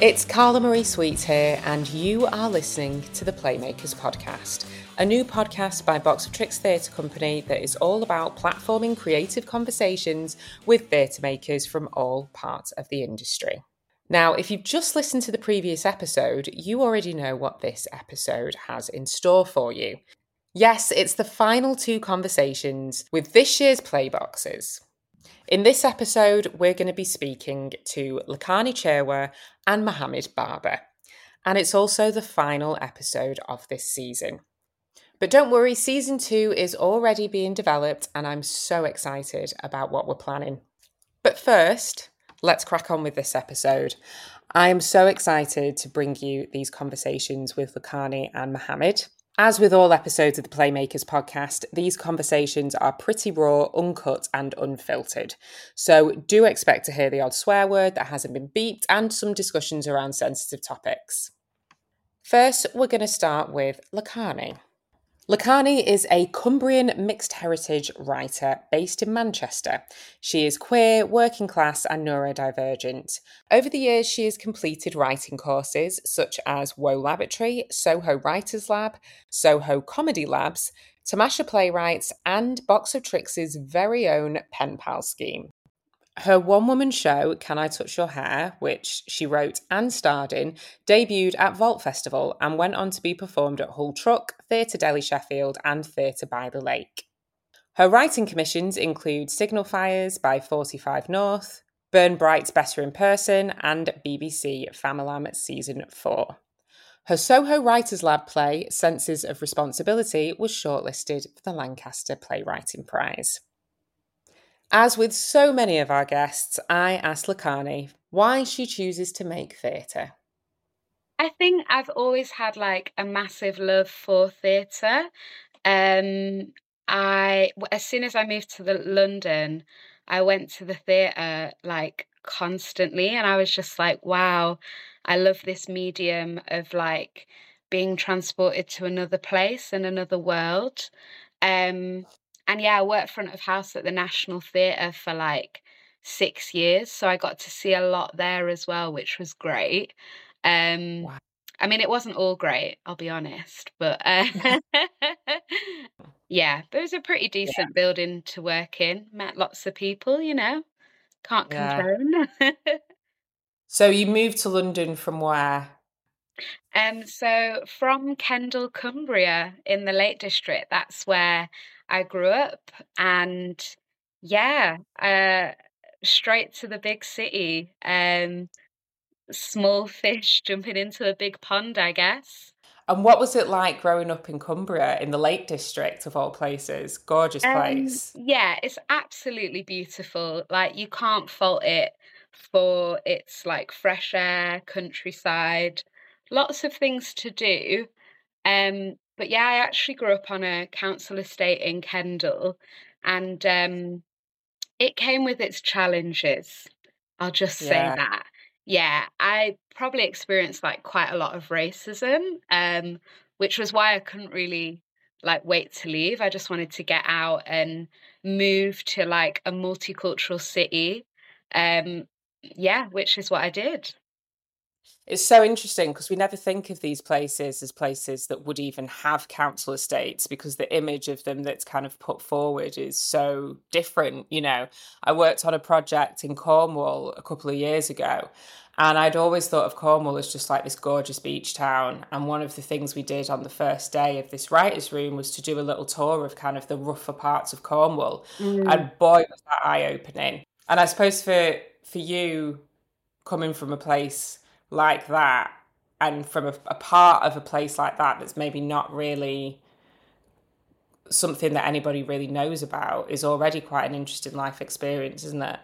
It's Karla Marie Sweet here, and you are listening to the Playmakers Podcast, a new podcast by Box of Tricks Theatre Company that is all about platforming creative conversations with theatre makers from all parts of the industry. Now, if you've just listened to the previous episode, you already know what this episode has in store for you. Yes, it's the final two conversations with this year's Playboxes. In this episode, we're going to be speaking to Lekhani Chirwa and Mohammed Barber. And it's also the final episode of this season. But don't worry, season two is already being developed, and I'm so excited about what we're planning. But first, let's crack on with this episode. I am so excited to bring you these conversations with Lekhani and Mohammed. As with all episodes of the Playmakers podcast, these conversations are pretty raw, uncut, and unfiltered. So do expect to hear the odd swear word that hasn't been beeped and some discussions around sensitive topics. First, we're going to start with Lekhani. Lekhani is a Cumbrian mixed heritage writer based in Manchester. She is queer, working class, and neurodivergent. Over the years, she has completed writing courses such as Woe Laboratory, Soho Writers Lab, Soho Comedy Labs, Tamasha Playwrights, and Box of Tricks' very own Pen Pal scheme. Her one woman show, Can I Touch Your Hair, which she wrote and starred in, debuted at Vault Festival and went on to be performed at Hull Truck, Theatre Deli Sheffield, and Theatre by the Lake. Her writing commissions include Signal Fires by 45 North, Burn Bright's Better in Person, and BBC Famalam Season 4. Her Soho Writers Lab play, Senses of Responsibility, was shortlisted for the Lancaster Playwriting Prize. As with so many of our guests, I asked Lekhani why she chooses to make theatre. I think I've always had like a massive love for theatre. Um, I as soon as I moved to the London, I went to the theatre like constantly, and I was just like, wow, I love this medium of like being transported to another place and another world. Um, and yeah, I worked front of house at the National Theatre for like six years. So I got to see a lot there as well, which was great. Um, wow. I mean, it wasn't all great, I'll be honest, but uh, yeah, but it was a pretty decent yeah. building to work in. Met lots of people, you know, can't yeah. complain. so you moved to London from where? Um, so from Kendal, Cumbria, in the Lake District. That's where I grew up, and yeah, uh, straight to the big city. Um, small fish jumping into a big pond, I guess. And what was it like growing up in Cumbria in the Lake District of all places? Gorgeous um, place. Um, yeah, it's absolutely beautiful. Like you can't fault it for its like fresh air, countryside, lots of things to do. Um, but yeah, I actually grew up on a council estate in Kendal, and um, it came with its challenges. I'll just say that. Yeah, I probably experienced like quite a lot of racism, um, which was why I couldn't really like wait to leave. I just wanted to get out and move to like a multicultural city. Um, yeah, which is what I did. It's so interesting because we never think of these places as places that would even have council estates because the image of them that's kind of put forward is so different. You know, I worked on a project in Cornwall a couple of years ago and I'd always thought of Cornwall as just like this gorgeous beach town. And one of the things we did on the first day of this writer's room was to do a little tour of kind of the rougher parts of Cornwall. Mm. And boy, was that eye opening. And I suppose for for you coming from a place like that and from a, a part of a place like that that's maybe not really something that anybody really knows about is already quite an interesting life experience, isn't it?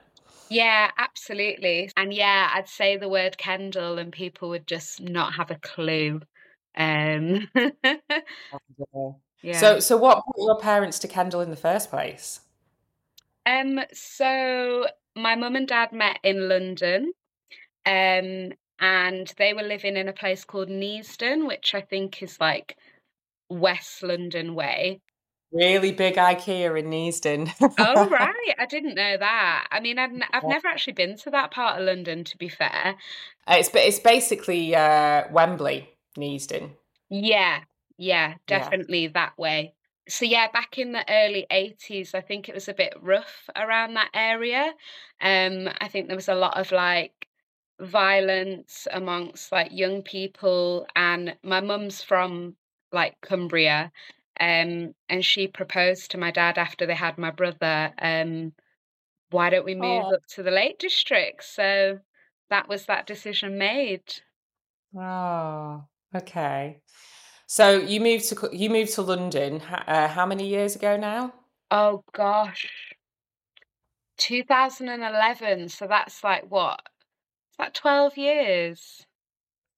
Yeah, absolutely. And yeah, I'd say the word Kendal and people would just not have a clue. Um yeah. So so what brought your parents to Kendal in the first place? Um so my mum and dad met in London. Um and they were living in a place called Neasden, which I think is like West London way. really big IKEA in Neasden. oh right, I didn't know that. I mean, I've I've never actually been to that part of London, to be fair. Uh, it's it's basically uh, Wembley, Neasden. Yeah, yeah, definitely yeah. that way. So yeah, back in the early 80s, I think it was a bit rough around that area. Um, I think there was a lot of like violence amongst like young people and my mum's from like Cumbria um and she proposed to my dad after they had my brother um why don't we move oh. up to the Lake District? So that was that decision made. Oh okay. So you moved to you moved to London uh, how many years ago now? Oh gosh. 2011 so that's like what like 12 years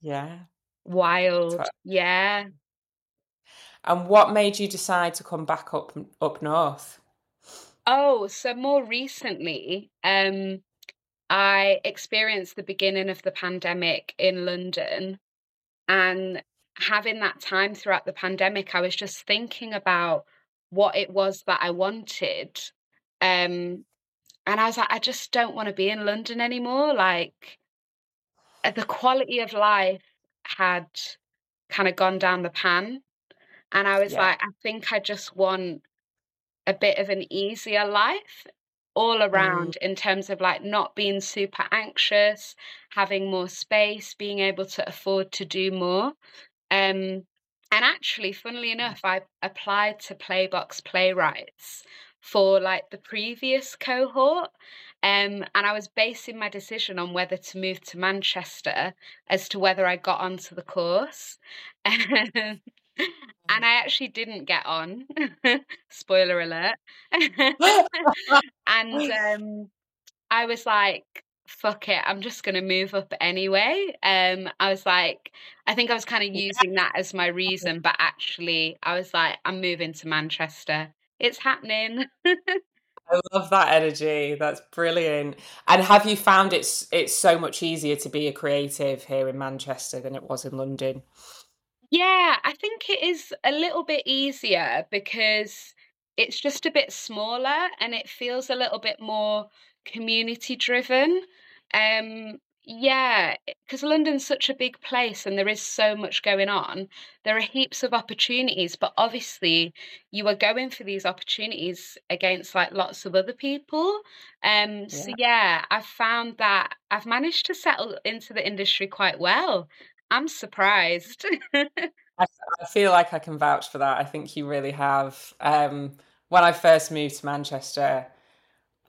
yeah wild yeah and what made you decide to come back up up north? Oh, so more recently, um, I experienced the beginning of the pandemic in London, and having that time throughout the pandemic, I was just thinking about what it was that I wanted. Um, and I was like, I just don't want to be in London anymore. Like, the quality of life had kind of gone down the pan. And I was yeah. like, I think I just want a bit of an easier life all around mm. in terms of like not being super anxious, having more space, being able to afford to do more. Um, and actually, funnily enough, I applied to Playbox Playwrights for like the previous cohort. Um, and I was basing my decision on whether to move to Manchester as to whether I got onto the course. and I actually didn't get on. Spoiler alert. and um, I was like, fuck it, I'm just going to move up anyway. Um, I was like, I think I was kind of using that as my reason, but actually, I was like, I'm moving to Manchester. It's happening. I love that energy. That's brilliant. And have you found it's it's so much easier to be a creative here in Manchester than it was in London? Yeah, I think it is a little bit easier because it's just a bit smaller and it feels a little bit more community driven. Um, yeah, because London's such a big place and there is so much going on. There are heaps of opportunities, but obviously you are going for these opportunities against like lots of other people. Um, yeah. so yeah, I've found that I've managed to settle into the industry quite well. I'm surprised. I, I, feel like I can vouch for that. I think you really have. Um, when I first moved to Manchester,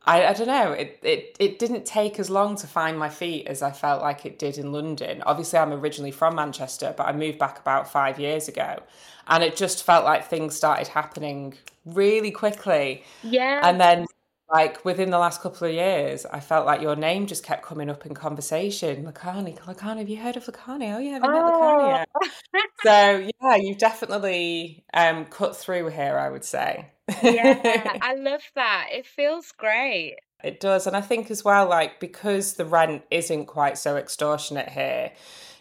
I, I don't know, it, it, it didn't take as long to find my feet as I felt like it did in London. Obviously, I'm originally from Manchester, but I moved back about five years ago. And it just felt like things started happening really quickly. Yeah. And then like within the last couple of years, I felt like your name just kept coming up in conversation. Lekhani, Lekhani, have you heard of Lekhani? Oh yeah, have you met Lekhani yet? so yeah, you've definitely um, cut through here, I would say. Yeah, I love that. It feels great. It does, and I think as well, like because the rent isn't quite so extortionate here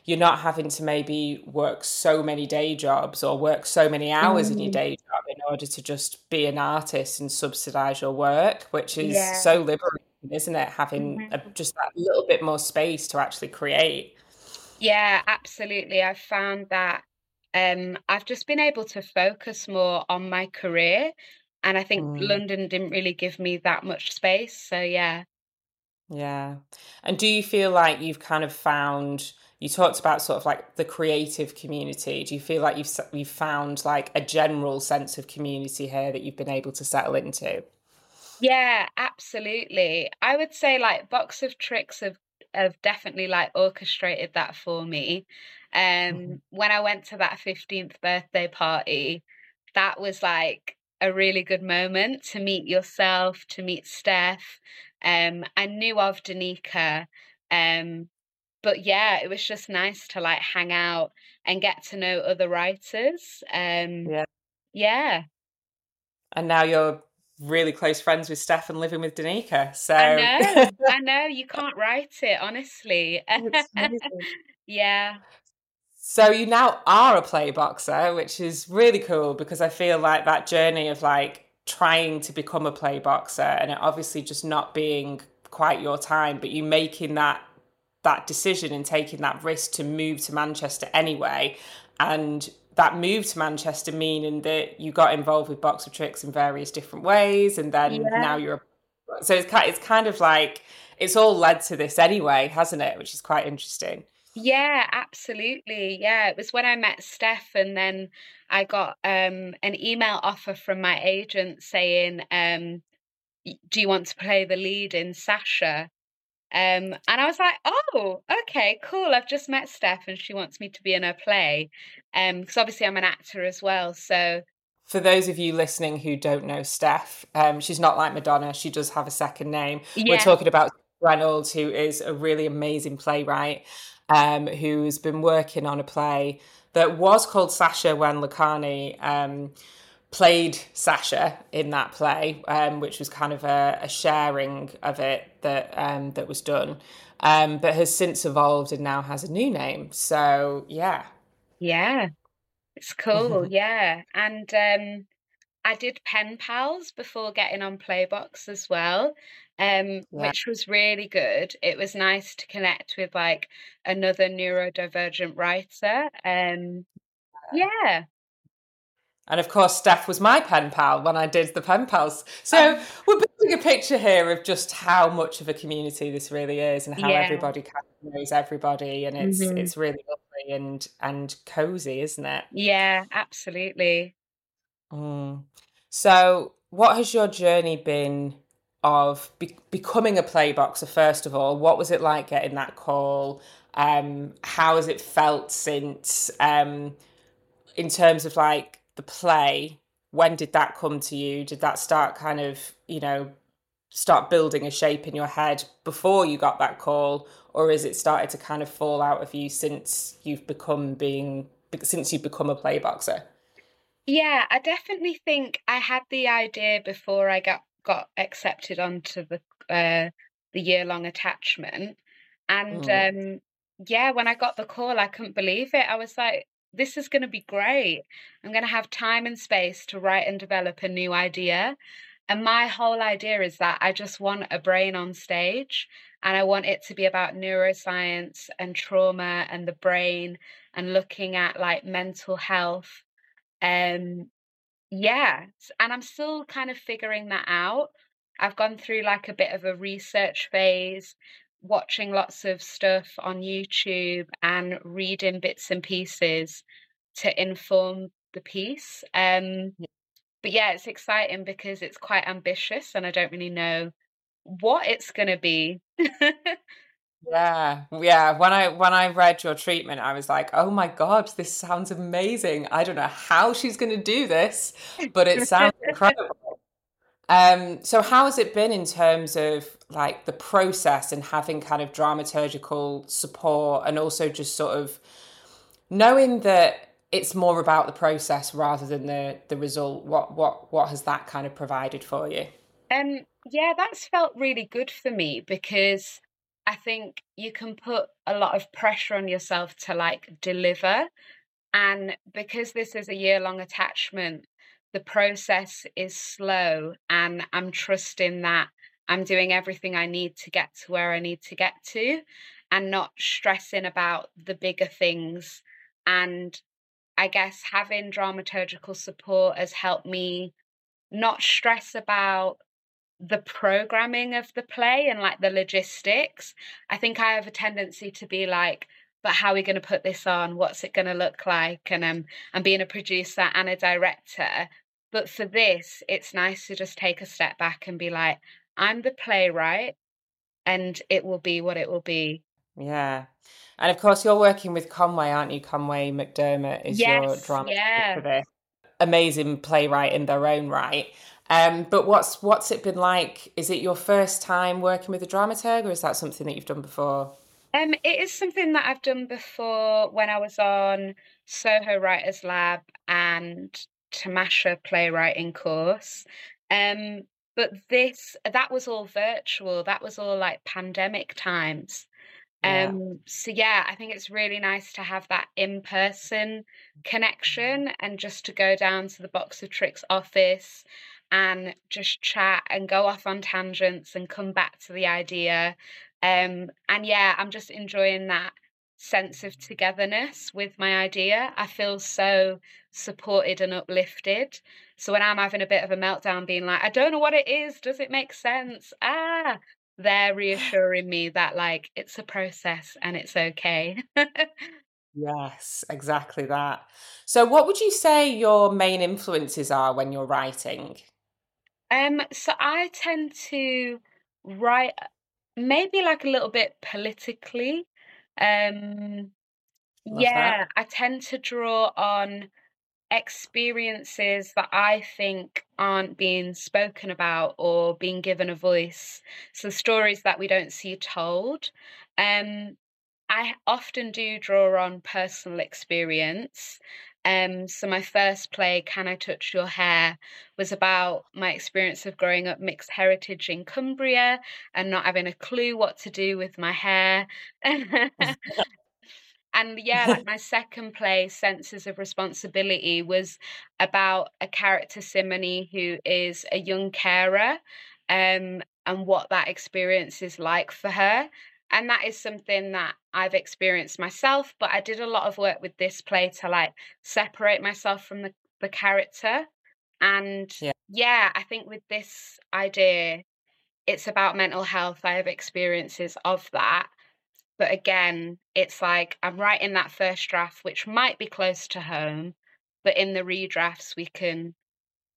you're not having to maybe work so many day jobs or work so many hours mm. in your mm. day job in order to just be an artist and subsidize your work, which is yeah. so liberating, isn't it? Having mm-hmm. a, just that little bit more space to actually create. Yeah, absolutely. I've found that um, I've just been able to focus more on my career. And I think mm. London didn't really give me that much space. So, yeah. Yeah. And do you feel like you've kind of found you talked about sort of like the creative community. Do you feel like you've you've found like a general sense of community here that you've been able to settle into? Yeah, absolutely. I would say like Box of Tricks have have definitely like orchestrated that for me. Um mm-hmm. when I went to that 15th birthday party, that was like a really good moment to meet yourself, to meet Steph. Um I knew of Danica um but yeah, it was just nice to like hang out and get to know other writers. Um, yeah. Yeah. And now you're really close friends with Steph and living with Danica. So I know, I know. You can't write it, honestly. yeah. So you now are a play boxer, which is really cool because I feel like that journey of like trying to become a play boxer and it obviously just not being quite your time, but you making that that decision and taking that risk to move to Manchester anyway. And that move to Manchester meaning that you got involved with Box of Tricks in various different ways, and then yeah. now you're. A, so it's kind, it's kind of like it's all led to this anyway, hasn't it? Which is quite interesting. Yeah, absolutely. Yeah, it was when I met Steph, and then I got um, an email offer from my agent saying, um, "Do you want to play the lead in Sasha?" Um, and I was like, "Oh, okay, cool. I've just met Steph, and she wants me to be in her play." Um, because obviously I'm an actor as well, so for those of you listening who don't know Steph, um, she's not like Madonna. She does have a second name. Yeah. We're talking about Reynolds, who is a really amazing playwright um, who's been working on a play that was called Sasha when Lekhani um, played Sasha in that play, um, which was kind of a, a sharing of it that um, that was done, um, but has since evolved and now has a new name. So yeah, yeah, it's cool. yeah, and um, I did pen pals before getting on Playbox as well um, yeah. which was really good. It was nice to connect with like another neurodivergent writer. Um, yeah. And of course, Steph was my pen pal when I did the pen pals. So um, we're building a picture here of just how much of a community this really is, and how yeah. everybody kind of knows everybody, and it's mm-hmm. it's really lovely and and cozy, isn't it? Yeah, absolutely. Mm. So, what has your journey been of be- becoming a play boxer first of all what was it like getting that call? Um, how has it felt since um, in terms of like the play when did that come to you? Did that start kind of you know start building a shape in your head before you got that call? Or is it started to kind of fall out of you since you've become being since you've become a play boxer yeah i definitely think i had the idea before i got got accepted onto the uh, the year long attachment, and mm. um, yeah, when I got the call, I couldn't believe it. I was like, "This is going to be great. I'm going to have time and space to write and develop a new idea." And my whole idea is that I just want a brain on stage and I want it to be about neuroscience and trauma and the brain and looking at like mental health um yeah, and I'm still kind of figuring that out. I've gone through like a bit of a research phase, watching lots of stuff on YouTube and reading bits and pieces to inform the piece. Um, but yeah, it's exciting because it's quite ambitious and I don't really know what it's going to be. Yeah, yeah. When I when I read your treatment, I was like, "Oh my god, this sounds amazing! I don't know how she's going to do this, but it sounds incredible." Um, so how has it been in terms of like the process and having kind of dramaturgical support, and also just sort of knowing that it's more about the process rather than the the result? What what what has that kind of provided for you? Um, yeah, that's felt really good for me because I think you can put a lot of pressure on yourself to like deliver. And because this is a year long attachment, the process is slow. And I'm trusting that I'm doing everything I need to get to where I need to get to and not stressing about the bigger things. And I guess having dramaturgical support has helped me not stress about the programming of the play and like the logistics. I think I have a tendency to be like, but how are we going to put this on? What's it going to look like? And um, I'm being a producer and a director. But for this, it's nice to just take a step back and be like, I'm the playwright and it will be what it will be. Yeah. And of course, you're working with Conway, aren't you? Conway McDermott is yes, your drama yeah. for this. Amazing playwright in their own right. Um, but what's what's it been like? Is it your first time working with a dramaturg, or is that something that you've done before? Um, it is something that I've done before when I was on Soho Writers Lab and Tamasha playwriting course. Um, but this that was all virtual. That was all like pandemic times. Yeah. Um, so yeah, I think it's really nice to have that in-person connection and just to go down to the Box of Tricks office and just chat and go off on tangents and come back to the idea. Um, and yeah, I'm just enjoying that sense of togetherness with my idea. I feel so supported and uplifted. So when I'm having a bit of a meltdown, being like, I don't know what it is, does it make sense? Ah, they're reassuring me that like it's a process and it's okay. yes, exactly that. So what would you say your main influences are when you're writing? Um so I tend to write maybe like a little bit politically. Um Love yeah, that. I tend to draw on experiences that I think aren't being spoken about or being given a voice. So stories that we don't see told. Um, I often do draw on personal experience. Um, so my first play, Can I Touch Your Hair, was about my experience of growing up mixed heritage in Cumbria and not having a clue what to do with my hair. And yeah, like my second play, Senses of Responsibility, was about a character, Simony, who is a young carer um, and what that experience is like for her. And that is something that I've experienced myself, but I did a lot of work with this play to like separate myself from the, the character. And yeah. yeah, I think with this idea, it's about mental health. I have experiences of that. But again, it's like I'm writing that first draft, which might be close to home, but in the redrafts, we can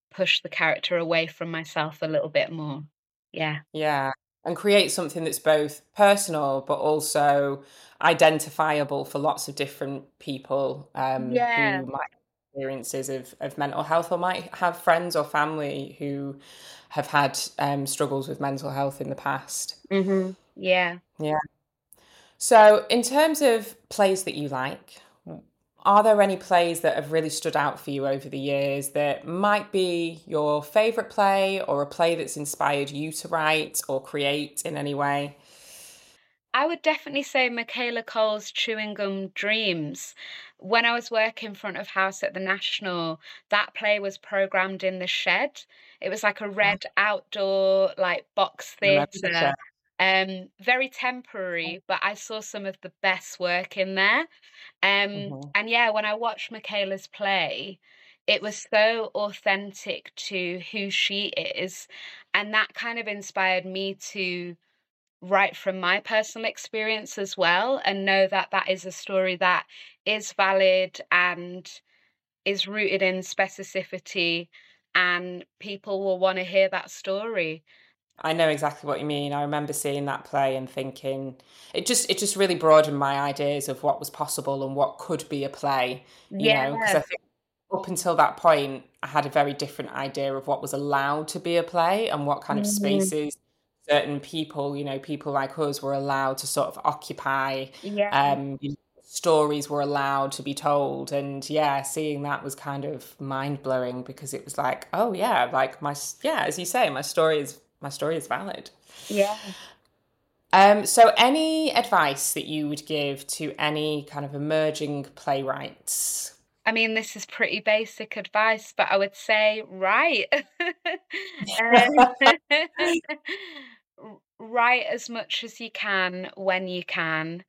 push the character away from myself a little bit more. Yeah. Yeah. And create something that's both personal but also identifiable for lots of different people um, yeah. who might have experiences of, of mental health or might have friends or family who have had um, struggles with mental health in the past. Mm-hmm. Yeah. Yeah. So, in terms of plays that you like, are there any plays that have really stood out for you over the years that might be your favourite play or a play that's inspired you to write or create in any way? I would definitely say Michaela Coel's Chewing Gum Dreams. When I was working front of house at the National, that play was programmed in the shed. It was like a red outdoor, like box theatre um, very temporary, but I saw some of the best work in there. Um, mm-hmm. And yeah, when I watched Michaela's play, it was so authentic to who she is. And that kind of inspired me to write from my personal experience as well and know that that is a story that is valid and is rooted in specificity and people will want to hear that story I know exactly what you mean. I remember seeing that play and thinking it just it just really broadened my ideas of what was possible and what could be a play. You yeah. know, because I think up until that point, I had a very different idea of what was allowed to be a play and what kind of mm-hmm. spaces certain people, you know, people like us were allowed to sort of occupy. Yeah. Um, you know, stories were allowed to be told and yeah seeing that was kind of mind blowing because it was like oh yeah like my yeah as you say my story is my story is valid. Yeah. Um, so, any advice that you would give to any kind of emerging playwrights? I mean, this is pretty basic advice, but I would say write. um, write as much as you can when you can.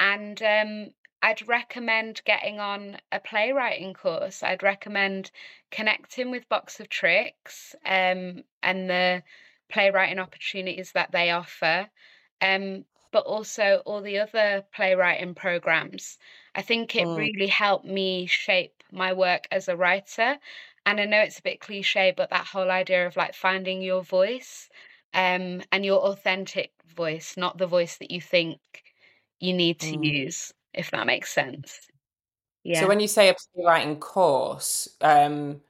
And um, I'd recommend getting on a playwriting course. I'd recommend connecting with Box of Tricks um, and the playwriting opportunities that they offer, um, but also all the other playwriting programs. I think it mm. really helped me shape my work as a writer. And I know it's a bit cliche, but that whole idea of like finding your voice um, and your authentic voice, not the voice that you think you need to mm. use, if that makes sense. Yeah. So when you say a playwriting course, um,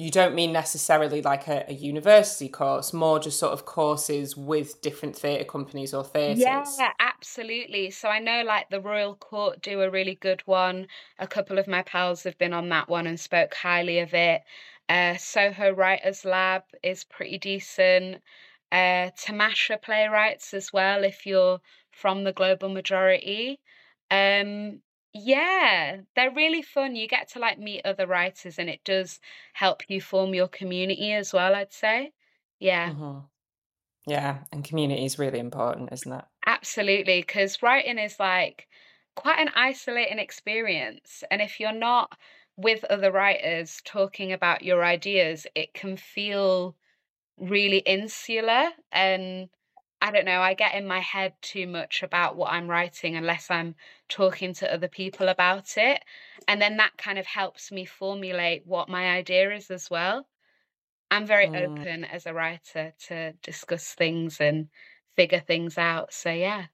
you don't mean necessarily like a, a, university course, more just sort of courses with different theatre companies or theatres. Yeah, absolutely. So I know like the Royal Court do a really good one. A couple of my pals have been on that one and spoke highly of it. Uh, Soho Writers Lab is pretty decent. Uh, Tamasha Playwrights as well, if you're from the global majority. Um, yeah, they're really fun. You get to like meet other writers, and it does help you form your community as well, I'd say. Yeah. Mm-hmm. Yeah, and community is really important, isn't it? Absolutely, because writing is like quite an isolating experience. And if you're not with other writers talking about your ideas, it can feel really insular. And I don't know, I get in my head too much about what I'm writing unless I'm talking to other people about it. And then that kind of helps me formulate what my idea is as well. I'm very Mm. open as a writer to discuss things and figure things out. So, yeah.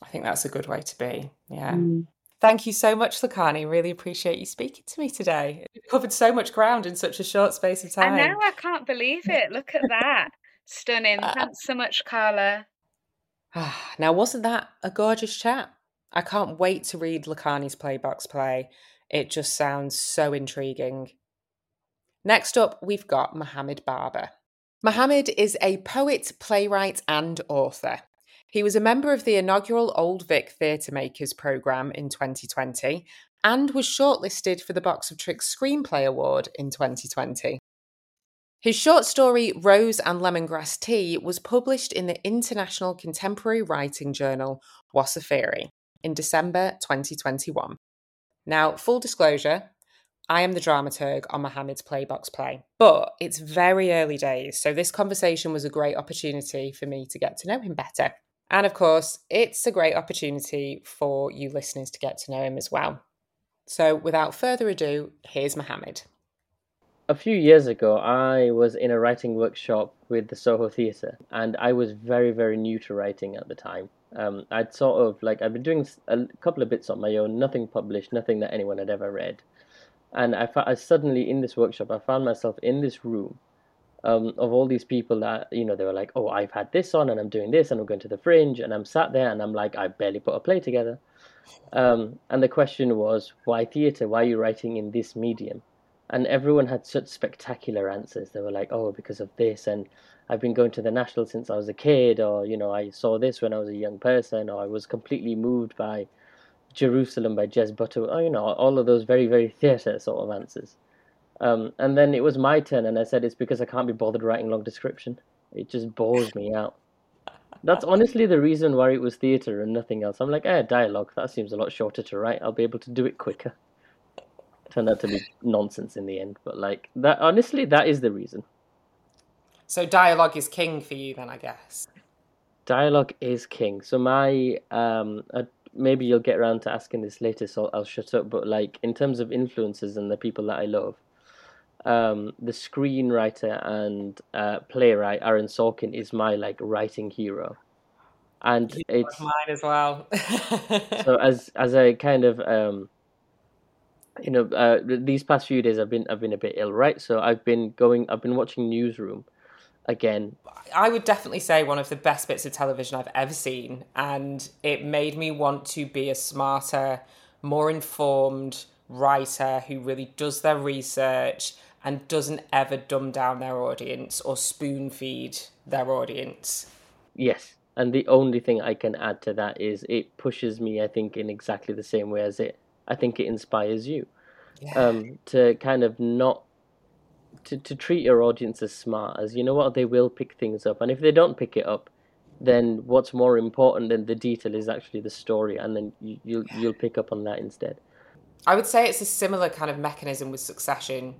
I think that's a good way to be. Yeah. Mm. Thank you so much, Lekhani. Really appreciate you speaking to me today. You covered so much ground in such a short space of time. I know, I can't believe it. Look at that. Stunning. Uh, Thanks so much, Karla. now, wasn't that a gorgeous chat? I can't wait to read Lekhani's Playbox play. It just sounds so intriguing. Next up, we've got Mohammed Barber. Mohammed is a poet, playwright, and author. He was a member of the inaugural Old Vic Theatre Makers programme in 2020 and was shortlisted for the Box of Tricks Screenplay Award in 2020. His short story, Rose and Lemongrass Tea, was published in the international contemporary writing journal Wasafiri in December 2021. Now, full disclosure, I am the dramaturg on Mohammed's Playbox play, but it's very early days, so this conversation was a great opportunity for me to get to know him better. And of course, it's a great opportunity for you listeners to get to know him as well. So, without further ado, here's Mohammed. A few years ago, I was in a writing workshop with the Soho Theatre, and I was very, very new to writing at the time. Um, I'd sort of like I'd been doing a couple of bits on my own, nothing published, nothing that anyone had ever read. And I, I suddenly in this workshop, I found myself in this room um, of all these people that you know they were like, oh, I've had this on, and I'm doing this, and I'm going to the Fringe, and I'm sat there, and I'm like, I barely put a play together. Um, and the question was, why theatre? Why are you writing in this medium? And everyone had such spectacular answers. They were like, oh, because of this, and I've been going to the National since I was a kid, or you know, I saw this when I was a young person, or I was completely moved by Jerusalem by Jez Butter, or you know, all of those very, very theatre sort of answers. Um, and then it was my turn, and I said, it's because I can't be bothered writing long description. It just bores me out. That's honestly the reason why it was theatre and nothing else. I'm like, eh, dialogue, that seems a lot shorter to write. I'll be able to do it quicker. Turned out to be nonsense in the end, but like that. Honestly, that is the reason. So dialogue is king for you, then I guess. Dialogue is king. So my um, uh, maybe you'll get around to asking this later, so I'll shut up. But like in terms of influences and the people that I love, um, the screenwriter and uh, playwright Aaron Sorkin is my like writing hero, and it's mine as well. so as as a kind of um, you know uh, these past few days I've been I've been a bit ill, right? So I've been going I've been watching Newsroom again. I would definitely say one of the best bits of television I've ever seen, and it made me want to be a smarter, more informed writer who really does their research and doesn't ever dumb down their audience or spoon feed their audience. Yes, and the only thing I can add to that is it pushes me, I think, in exactly the same way as it. I think it inspires you Yeah. um, to kind of not to, to treat your audience as smart as you know what they will pick things up, and if they don't pick it up, then what's more important than the detail is actually the story, and then you, you'll you'll pick up on that instead. I would say it's a similar kind of mechanism with Succession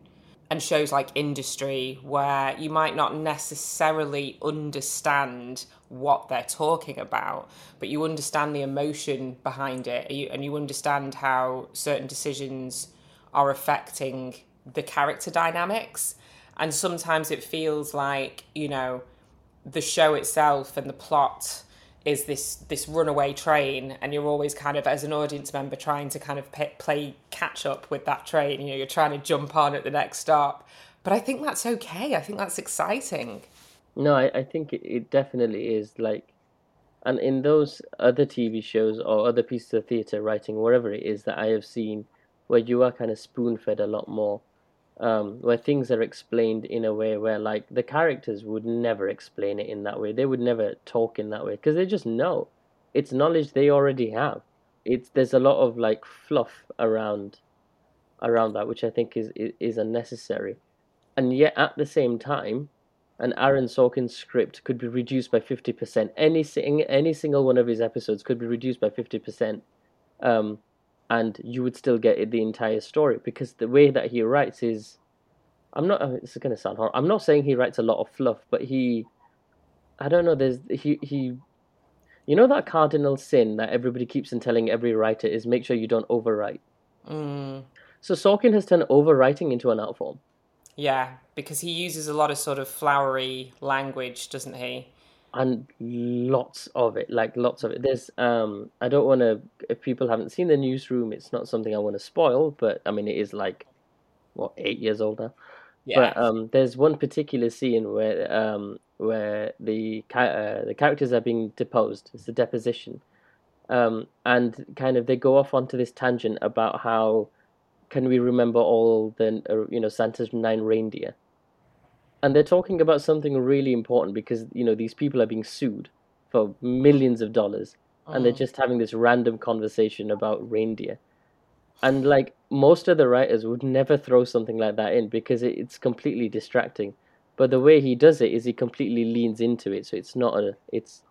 and shows like Industry, where you might not necessarily understand what they're talking about, but you understand the emotion behind it, and you understand how certain decisions are affecting the character dynamics. And sometimes it feels like, you know, the show itself and the plot is this this runaway train and you're always kind of as an audience member trying to kind of p- play catch up with that train. You know you're trying to jump on at the next stop. But i think that's okay. I think that's exciting. No, I, I think it, it definitely is like, and in those other TV shows or other pieces of theatre writing, wherever it is that I have seen, where you are kind of spoon fed a lot more, um, where things are explained in a way where like the characters would never explain it in that way. They would never talk in that way because they just know. it's knowledge they already have. It's there's a lot of like fluff around around that, which I think is is unnecessary, and yet at the same time, an Aaron Sorkin script could be reduced by fifty percent. Any sing, any single one of his episodes could be reduced by fifty percent, um, and you would still get the entire story because the way that he writes is, I'm not. This is gonna sound hard. I'm not saying he writes a lot of fluff, but he, I don't know. There's he he you know that cardinal sin that everybody keeps on telling every writer is make sure you don't overwrite. Mm. So Sorkin has turned overwriting into an art form. Yeah, because he uses a lot of sort of flowery language, doesn't he? And lots of it, like lots of it. There's, um, I don't want to. If people haven't seen the newsroom, it's not something I want to spoil. But I mean, it is like, what, eight years old now. Yeah. But um, there's one particular scene where um, where the uh, the characters are being deposed. It's a deposition, um, and kind of they go off onto this tangent about how can we remember all the uh, you know Santa's nine reindeer, and they're talking about something really important because you know these people are being sued for millions of dollars, and they're Mm. just having this random conversation about reindeer, and like most of the writers would never throw something like that in because it, it's completely distracting. But the way he does it is he completely leans into it. So it's not a it's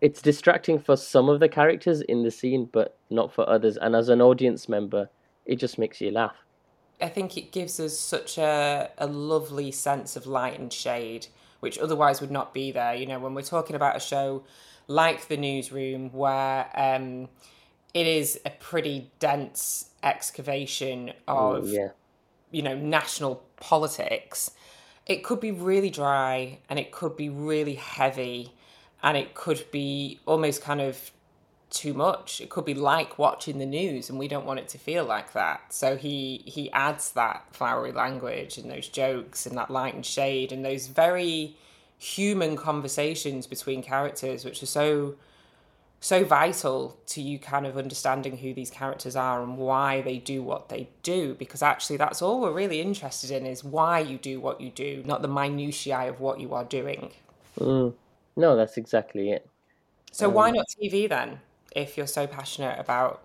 it's distracting for some of the characters in the scene but not for others. And as an audience member it just makes you laugh I think it gives us such a, a lovely sense of light and shade, which otherwise would not be there. You know, when we're talking about a show like The Newsroom, where um, it is a pretty dense excavation of, yeah you know, national politics, it could be really dry and it could be really heavy and it could be almost kind of too much. It could be like watching the news, and we don't want it to feel like that. So he he adds that flowery language and those jokes and that light and shade and those very human conversations between characters, which are so so vital to you kind of understanding who these characters are and why they do what they do because actually that's all we're really interested in is why you do what you do not the minutiae of what you are doing mm. no that's exactly it so why not tv then if you're so passionate about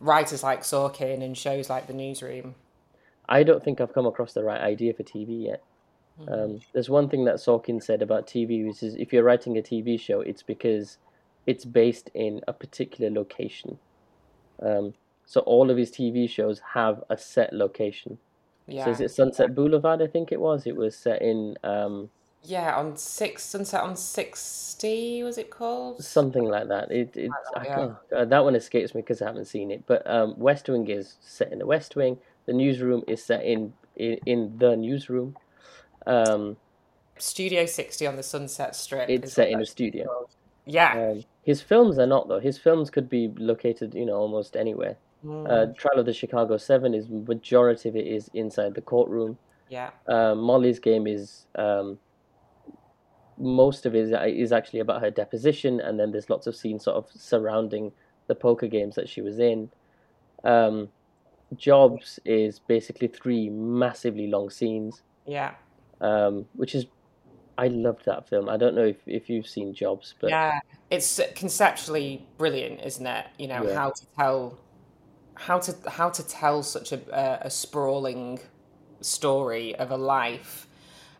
writers like Sorkin and shows like The Newsroom. I don't think I've come across the right idea for TV yet. Um, there's one thing that Sorkin said about TV, which is if you're writing a TV show, it's because it's based in a particular location. Um, so all of his TV shows have a set location. Yeah, So is it Sunset Boulevard? I think it was. It was set in um, yeah, on six Sunset on sixty was it called? something like that. It, it I yeah. uh, that one escapes me because I haven't seen it. But um, West Wing is set in the West Wing. The newsroom is set in in, in the newsroom. Um, Studio sixty on the Sunset Strip. it's set in a studio. called. Yeah. Um, his films are not though. His films could be located, you know, almost anywhere. Mm, Uh, Trial of the Chicago Seven is majority of it is inside the courtroom. yeah. Um, Molly's Game is um, most of it is, is actually about her deposition, and then there's lots of scenes sort of surrounding the poker games that she was in. Um, Jobs is basically three massively long scenes, Yeah. um, which is I loved that film. I don't know if, if you've seen Jobs, but Yeah, it's conceptually brilliant, isn't it? You know Yeah. how to tell, how to how to tell such a a, a sprawling story of a life,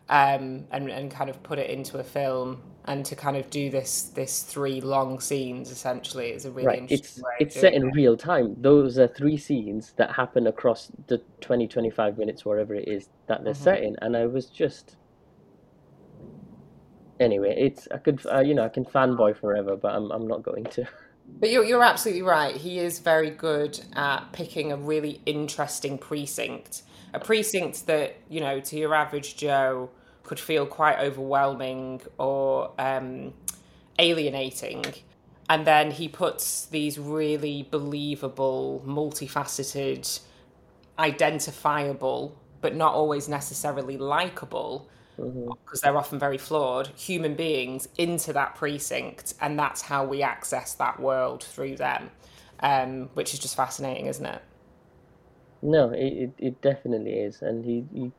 um, and and kind of put it into a film, and to kind of do this this three long scenes essentially is a really Right, interesting it's way it's set doing in real time. Those are three scenes that happen across the 20, 25 minutes, wherever it is that they're Mhm. set in, and I was just anyway. It's I could uh, you know I can fanboy forever, but I'm I'm not going to. But you're, you're absolutely right. He is very good at picking a really interesting precinct. A precinct that, you know, to your average Joe could feel quite overwhelming or um, alienating. And then he puts these really believable, multifaceted, identifiable, but not always necessarily likable because they're often very flawed human beings into that precinct and that's how we access that world through them. Um, which is just fascinating isn't it No, it, it it definitely is, and he he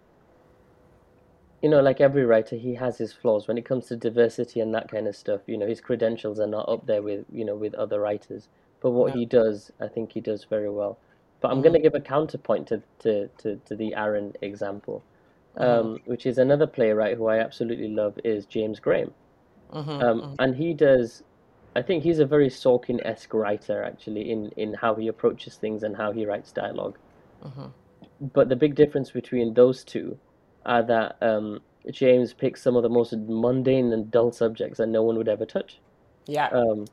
you know, like every writer, he has his flaws when it comes to diversity and that kind of stuff. You know, his credentials are not up there with you know with other writers. But what No. he does, I think he does very well. But I'm Mm. going to give a counterpoint to, to, to, to the Aaron example, um, which is another playwright who I absolutely love is James Graham. Mhm, Um, mhm. and he does, I think he's a very Sorkin-esque writer actually in, in how he approaches things and how he writes dialogue. Mhm. But the big difference between those two are that um, James picks some of the most mundane and dull subjects that no one would ever touch. Yeah. Um,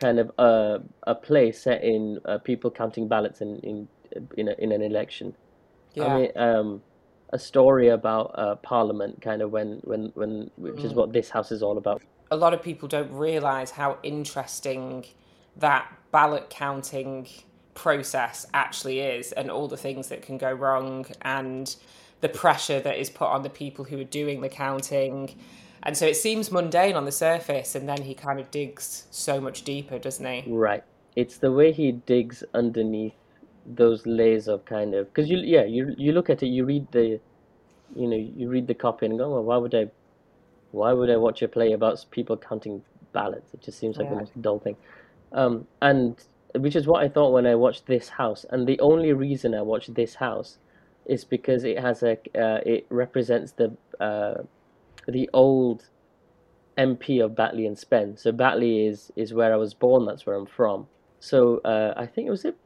kind of a a play set in uh, people counting ballots in in in, a, in an election. yeah. I mean, um, a story about uh, Parliament, kind of when when when which is Mm. what this house is all about. a lot of people don't realize how interesting that ballot counting process actually is and all the things that can go wrong and the pressure that is put on the people who are doing the counting. And so it seems mundane on the surface and then he kind of digs so much deeper doesn't he? Right. It's the way he digs underneath those layers of kind of because you yeah you you look at it you read the you know you read the copy and go well why would I why would I watch a play about people counting ballots? It just seems like the most dull thing. Um and which is what I thought when I watched this house and the only reason I watched this house is because it has a uh, it represents the uh the old MP of Batley and Spen. So Batley is is where I was born. That's where I'm from. So uh, I think it was it,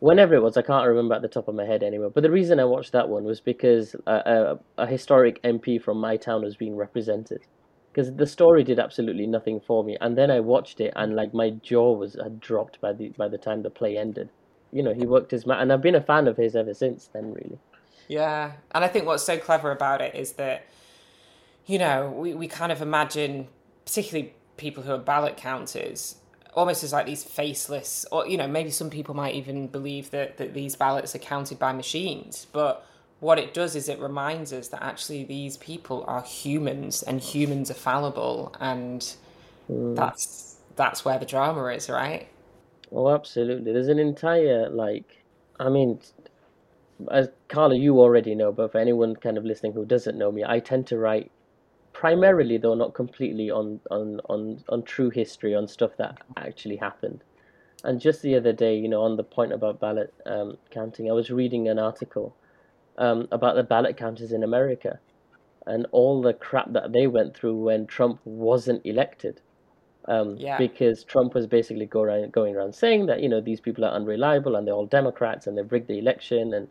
whenever it was. I can't remember at the top of my head anymore. But the reason I watched that one was because uh, a, a historic MP from my town was being represented. Because the story did absolutely nothing for me, and then I watched it, and like my jaw was had dropped by the by the time the play ended. You know, he worked his ma- and I've been a fan of his ever since then. Really, Yeah. And I think what's so clever about it is that, you know, we, we kind of imagine, particularly people who are ballot counters, almost as like these faceless, or, you know, maybe some people might even believe that, that these ballots are counted by machines. But what it does is it reminds us that actually these people are humans and humans are fallible. And that's that's where the drama is, right? oh, absolutely. There's an entire like, I mean, as Karla, you already know, but for anyone kind of listening who doesn't know me, I tend to write primarily, though not completely, on on on on true history, on stuff that actually happened. And just the other day, you know, on the point about ballot um, counting, I was reading an article um, about the ballot counters in America and all the crap that they went through when Trump wasn't elected. Um, Yeah. because Trump was basically go around, going around saying that, you know, these people are unreliable and they're all Democrats and they've rigged the election and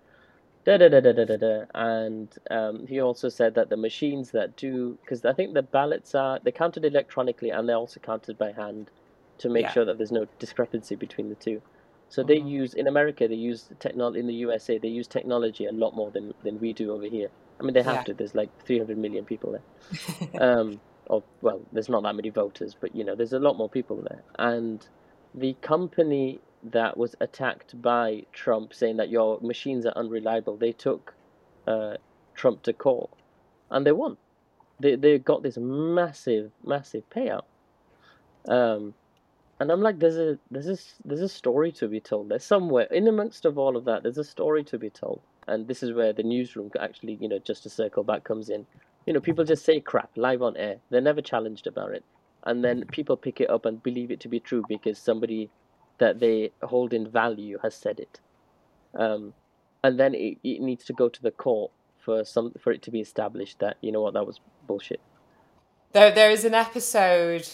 da da da da da da da. And um, he also said that the machines that do, because I think the ballots are, they're counted electronically and they're also counted by hand to make Yeah. sure that there's no discrepancy between the two. So they Mhm. use, in America, they use technology, in the USA, they use technology a lot more than, than we do over here. I mean, they have Yeah. to, there's like 300 million people there um, or well, there's not that many voters, but you know, there's a lot more people there. And the company that was attacked by Trump, saying that your machines are unreliable, they took uh, Trump to court, and they won. They they got this massive, massive payout. Um, and I'm like, there's a there's a there's a story to be told. There's somewhere in amongst of all of that, there's a story to be told. And this is where the newsroom actually, you know, just to circle back comes in. You know, people just say crap live on air. They're never challenged about it. And then people pick it up and believe it to be true because somebody that they hold in value has said it. Um, and then it, it needs to go to the court for some for it to be established that you know what that was bullshit. There, there is an episode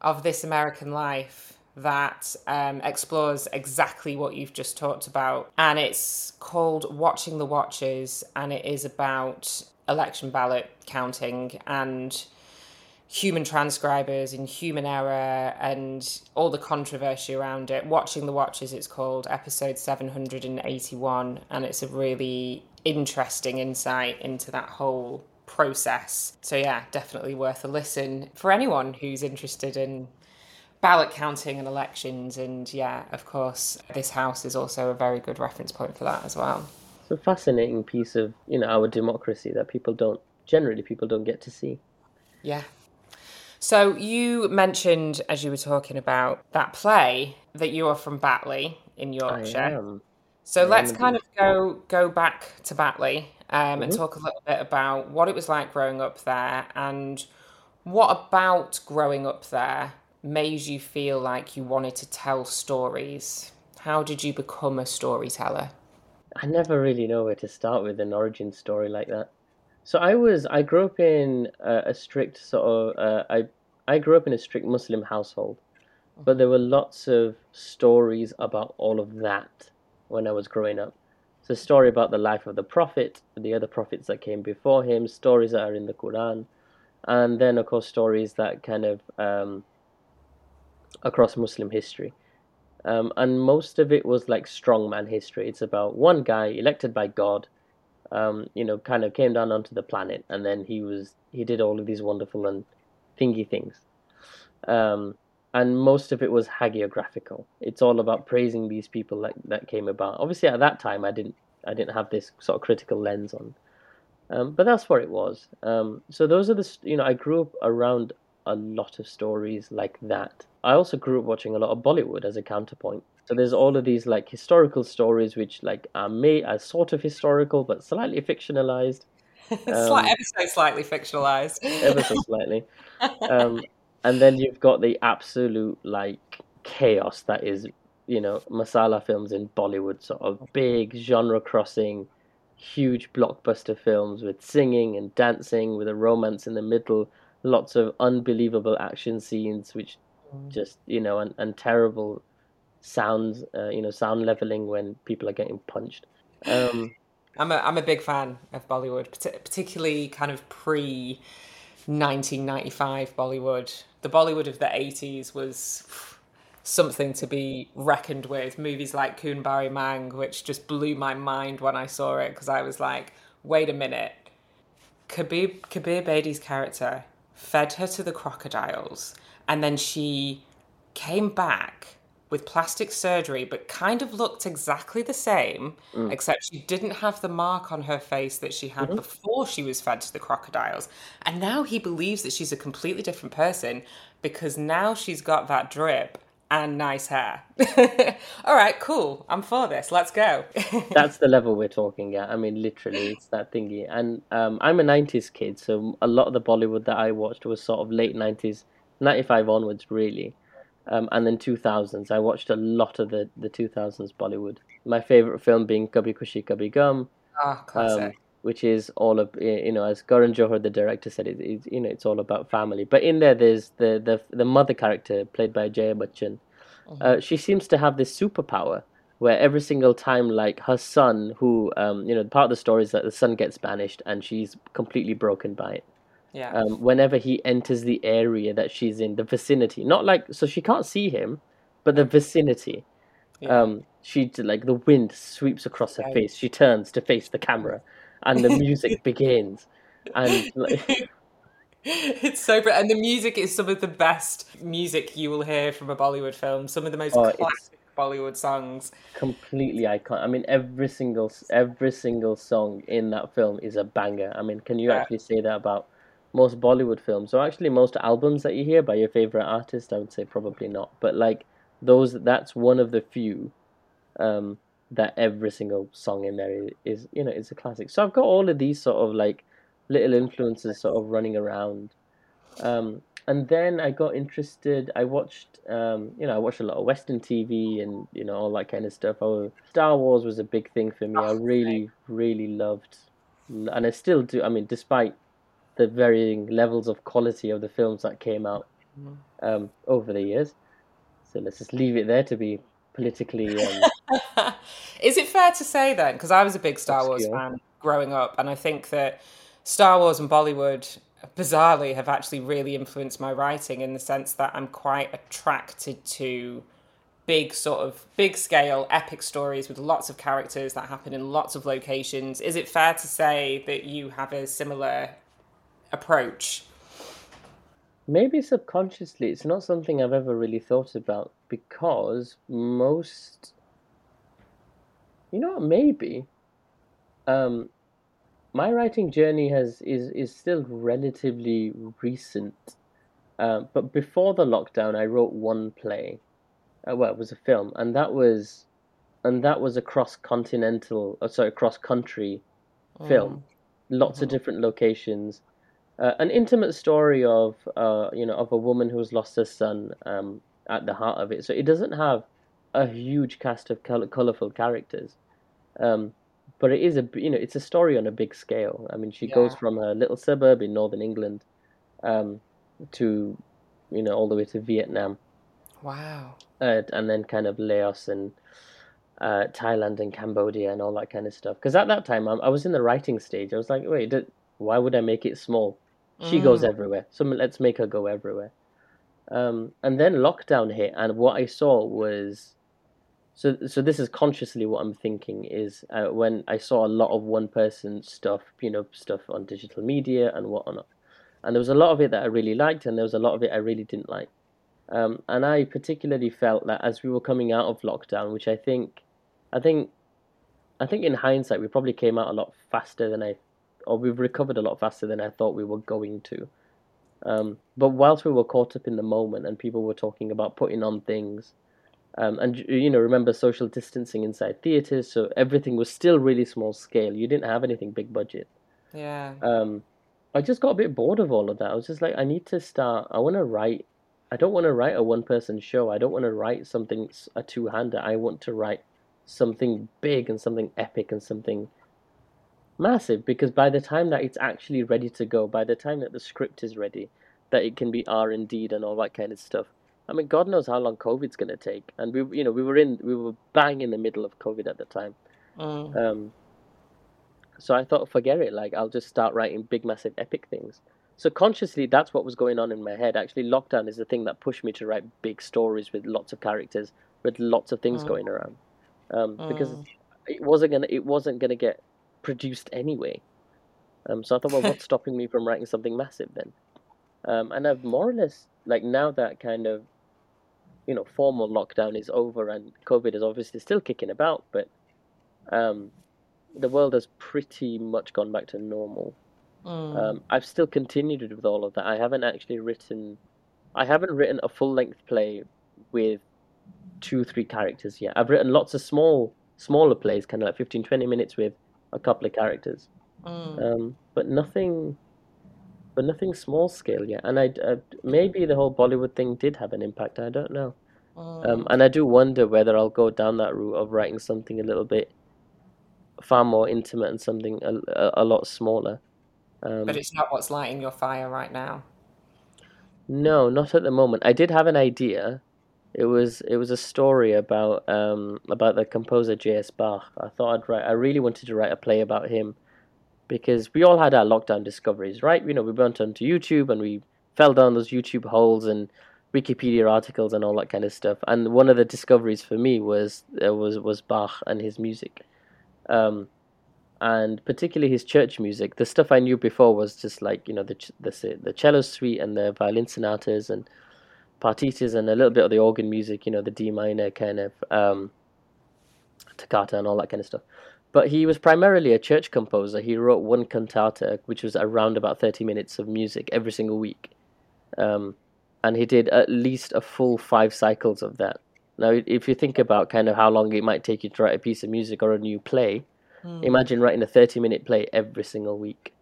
of This American Life that um, explores exactly what you've just talked about, and it's called Watching the Watchers, and it is about election ballot counting and human transcribers and human error and all the controversy around it. Watching the Watchers, it's called episode 781, and it's a really interesting insight into that whole process. So, yeah, definitely worth a listen for anyone who's interested in ballot counting and elections. And, yeah, of course, this house is also a very good reference point for that as well. It's a fascinating piece of you know our democracy that people don't generally people don't get to see. Yeah. So you mentioned as you were talking about that play that you are from Batley in I Yorkshire. am. So I let's kind of go go back to Batley um, and talk a little bit about what it was like growing up there and what about growing up there made you feel like you wanted to tell stories? How did you become a storyteller? I never really know where to start with an origin story like that. So I was I grew up in a, a strict sort of uh, I I grew up in a strict Muslim household, but there were lots of stories about all of that when I was growing up. So story about the life of the prophet, the other prophets that came before him, stories that are in the Quran, and then of course stories that kind of um, across Muslim history. Um, and most of it was like strongman history. It's about one guy elected by God, um, you know, kind of came down onto the planet, and then he was he did all of these wonderful and thingy things. Um, and most of it was hagiographical. It's all about praising these people that that came about. Obviously, at that time, I didn't I didn't have this sort of critical lens on, um, but that's what it was. Um, so those are the you know I grew up around a lot of stories like that. I also grew up watching a lot of Bollywood as a counterpoint. So there's all of these like historical stories which like are made are sort of historical but slightly fictionalized. Um, ever so slightly fictionalized. ever so slightly. Um, and then you've got the absolute like chaos that is, you know, masala films in Bollywood, sort of big genre crossing, huge blockbuster films with singing and dancing with a romance in the middle, lots of unbelievable action scenes, which mm. just you know, and, and terrible sounds, uh, you know, sound leveling when people are getting punched. Um, I'm a I'm a big fan of Bollywood, particularly kind of pre 1995 Bollywood. The Bollywood of the 80s was something to be reckoned with. Movies like Khoon Bhari Maang, which just blew my mind when I saw it because I was like, wait a minute. Kabir, Kabir Bedi's character fed her to the crocodiles, and then she came back with plastic surgery, but kind of looked exactly the same, mm. except she didn't have the mark on her face that she had mm-hmm. before she was fed to the crocodiles. And now he believes that she's a completely different person because now she's got that drip and nice hair. All right, cool. I'm for this. Let's go. That's the level we're talking at. I mean, literally, it's that thingy. And um, I'm a 90s kid, so a lot of the Bollywood that I watched was sort of late 90s, 95 onwards, really. Um, and then 2000s. I watched a lot of the, the 2000s Bollywood. My favorite film being Kabhi Khushi Kabhie Gham, classic. Um, which is all of you know, as Karan Johar, the director, said, it, it, you know, it's all about family. But in there, there's the the the mother character played by Jaya Bachchan. Mm-hmm. Uh, she seems to have this superpower where every single time, like her son, who um, you know, part of the story is that the son gets banished and she's completely broken by it. Yeah. Um, whenever he enters the area that she's in, the vicinity, not like so she can't see him, but the vicinity. Yeah. Um, she like the wind sweeps across her right. face. She turns to face the camera, and the music begins. And like, it's so and the music is some of the best music you will hear from a Bollywood film. Some of the most oh, classic Bollywood songs. Completely iconic. I mean, every single every single song in that film is a banger. I mean, can you yeah. actually say that about? Most Bollywood films, or actually most albums that you hear by your favorite artist, I would say probably not. But like those, that's one of the few um, that every single song in there is, you know, is a classic. So I've got all of these sort of like little influences sort of running around. Um, and then I got interested. I watched, um, you know, I watched a lot of Western TV and you know all that kind of stuff. Oh, Star Wars was a big thing for me. I really, really loved, and I still do. I mean, despite the varying levels of quality of the films that came out mm-hmm. um, over the years. So let's just leave it there to be politically. Um... Is it fair to say then? Because I was a big Star Wars fan growing up, and I think that Star Wars and Bollywood bizarrely have actually really influenced my writing in the sense that I'm quite attracted to big sort of big scale epic stories with lots of characters that happen in lots of locations is it fair to say that you have a similar approach? Maybe subconsciously, it's not something I've ever really thought about because most, you know, maybe, um, my writing journey has is is still relatively recent. Uh, but before the lockdown, I wrote one play. Uh, well, it was a film, and that was, and that was a cross continental, uh, sorry, cross country film, lots of Mhm. different locations, uh, an intimate story of uh, you know of a woman who's lost her son um, at the heart of it. So it doesn't have a huge cast of color- colorful characters, um, but it is a you know it's a story on a big scale. I mean, she goes from a little suburb in northern England um, to you know all the way to Vietnam, Wow. uh, and then kind of Laos and uh, Thailand and Cambodia and all that kind of stuff. Because at that time, I, I was in the writing stage. I was like, wait, d why would I make it small? She goes Mm. everywhere, so let's make her go everywhere. Um, and then lockdown hit, and what I saw was, so so this is consciously what I'm thinking is uh, when I saw a lot of one person stuff, you know, stuff on digital media and whatnot, and there was a lot of it that I really liked, and there was a lot of it I really didn't like. Um, and I particularly felt that as we were coming out of lockdown, which I think, I think, I think in hindsight we probably came out a lot faster than I, or we've recovered a lot faster than I thought we were going to. Um, but whilst we were caught up in the moment and people were talking about putting on things, um, and you know, remember social distancing inside theaters, so everything was still really small scale. You didn't have anything big budget. Yeah. Um, I just got a bit bored of all of that. I was just like, I need to start. I want to write. I don't want to write a one-person show. I don't want to write something a two-hander. I want to write something big and something epic and something massive. Because by the time that it's actually ready to go, by the time that the script is ready, that it can be R and D and all that kind of stuff. I mean, God knows how long COVID's going to take. And we, you know, we were in, we were bang in the middle of COVID at the time. Mm. Um, so I thought, forget it. Like I'll just start writing big, massive, epic things. So consciously, that's what was going on in my head. Actually, lockdown is the thing that pushed me to write big stories with lots of characters, with lots of things Mm. going around. Um, because Mm. it wasn't gonna, it wasn't gonna get produced anyway. Um, so I thought, well, what's stopping me from writing something massive then? Um, and I've more or less like now that kind of, you know, formal lockdown is over and COVID is obviously still kicking about, but um, the world has pretty much gone back to normal. Mm. Um, I've still continued with all of that. I haven't actually written, I haven't written a full length play with two, three characters yet. I've written lots of small, smaller plays, kind of like 15, 20 minutes with a couple of characters, Mm. um, but nothing, but nothing small scale yet. And I, uh, maybe the whole Bollywood thing did have an impact. I don't know. Um, Mm. and I do wonder whether I'll go down that route of writing something a little bit far more intimate and something a, a, a lot smaller. But Um, it's not what's lighting your fire right now. no, not at the moment. I did have an idea. It was it was a story about um about the composer J.S. Bach. I thought I'd write. I really wanted to write a play about him because we all had our lockdown discoveries, right? You know, we went onto YouTube and we fell down those YouTube holes and Wikipedia articles and all that kind of stuff. And one of the discoveries for me was uh, was was Bach and his music, um, and particularly his church music. The stuff I knew before was just like you know the the the cello suite and the violin sonatas and partitas and a little bit of the organ music. You know, the D minor kind of um, toccata and all that kind of stuff. But he was primarily a church composer. He wrote one cantata, which was around about 30 minutes of music every single week. Um, and he did at least a full five cycles of that. Now, if you think about kind of how long it might take you to write a piece of music or a new play, Mm. imagine writing a 30 minute play every single week.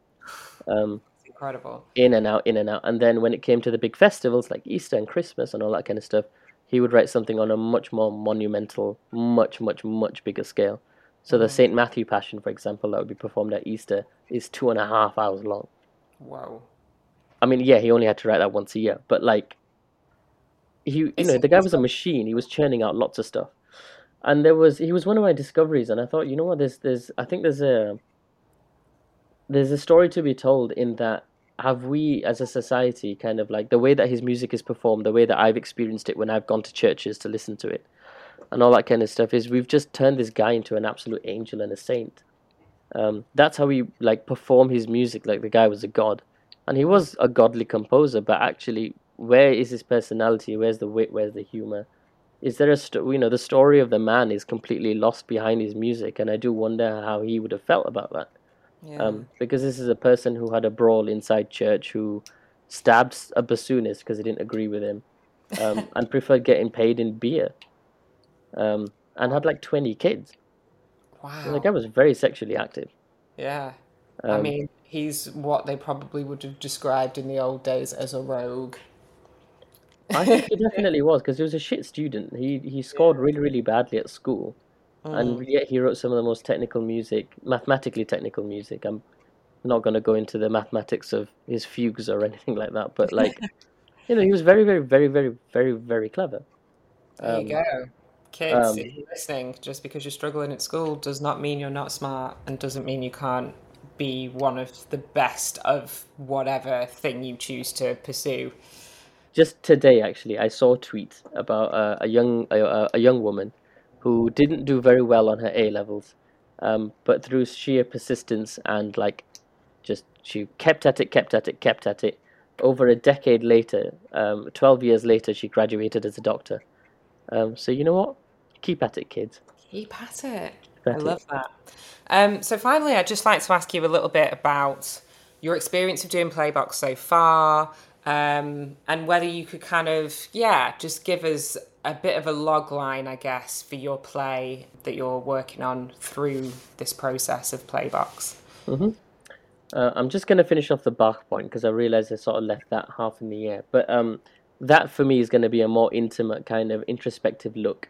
Um, incredible. in and out, in and out. And then when it came to the big festivals like Easter and Christmas and all that kind of stuff, he would write something on a much more monumental, much, much, much bigger scale. So the Mm. St. Matthew Passion, for example, that would be performed at Easter, is two and a half hours long. Wow. I mean, yeah, he only had to write that once a year, but like, he, you It's know, the guy was a machine. He was churning out lots of stuff, and there was he was one of my discoveries, and I thought, you know what, there's there's I think there's a there's a story to be told in that have we as a society kind of like the way that his music is performed, the way that I've experienced it when I've gone to churches to listen to it, and all that kind of stuff is we've just turned this guy into an absolute angel and a saint. Um, that's how we like perform his music, like the guy was a god, and he was a godly composer. But actually, where is his personality? Where's the wit? Where's the humor? Is there a sto- you know the story of the man is completely lost behind his music, and I do wonder how he would have felt about that. Yeah. Um, because this is a person who had a brawl inside church, who stabbed a bassoonist because he didn't agree with him, um, and preferred getting paid in beer, um, and had like twenty kids. wow. The guy was very sexually active. Yeah. I mean, he's what they probably would have described in the old days as a rogue. I think he definitely was because he was a shit student. He he scored really really badly at school, and yet he wrote some of the most technical music, mathematically technical music. I'm not going to go into the mathematics of his fugues or anything like that, but like, you know, he was very very very very very very clever. There you Um, go. Kids, um, if you're listening, just because you're struggling at school does not mean you're not smart and doesn't mean you can't be one of the best of whatever thing you choose to pursue. just today actually I saw a tweet about uh, a young a, a- a young woman who didn't do very well on her A levels, um, but through sheer persistence and like just she kept at it, kept at it, kept at it. Over a decade later, um, twelve years later, she graduated as a doctor. Um, so you know what? Keep at it, kids. Keep at it. Keep I it. love that. Um, so finally, I'd just like to ask you a little bit about your experience of doing Playbox so far, um, and whether you could kind of, yeah, just give us a bit of a log line, I guess, for your play that you're working on through this process of Playbox. Uh, I'm just going to finish off the Bach point because I realized I sort of left that half in the air. But um, that for me is going to be a more intimate kind of introspective look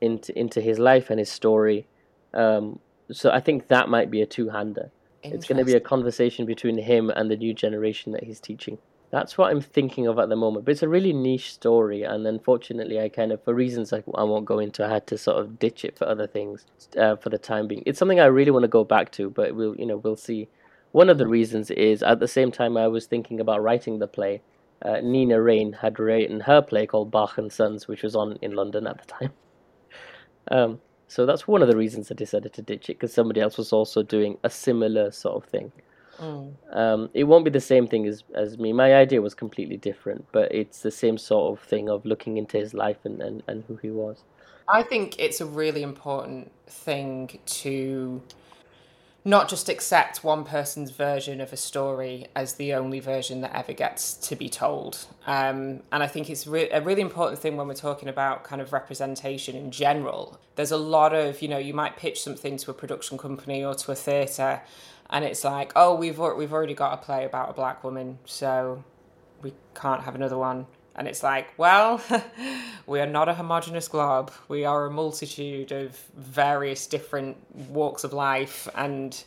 into into his life and his story. Um, so I think that might be a two-hander. It's going to be a conversation between him and the new generation that he's teaching. That's what I'm thinking of at the moment. But it's a really niche story, and unfortunately, I kind of, for reasons I, I won't go into, I had to sort of ditch it for other things uh, for the time being. It's something I really want to go back to, but we'll, you know, we'll see. One of the reasons is at the same time I was thinking about writing the play. Uh, Nina Raine had written her play called Bach and Sons, which was on in London at the time. Um, so that's one of the reasons I decided to ditch it because somebody else was also doing a similar sort of thing. Um, it won't be the same thing as, as me. My idea was completely different, but it's the same sort of thing of looking into his life and, and, and who he was. I think it's a really important thing to not just accept one person's version of a story as the only version that ever gets to be told. Um, and I think it's re- a really important thing when we're talking about kind of representation in general. There's a lot of, you know, you might pitch something to a production company or to a theatre, and it's like, oh, we've we've already got a play about a black woman, so we can't have another one. And it's like, well, we are not a homogenous glob. We are a multitude of various different walks of life. And,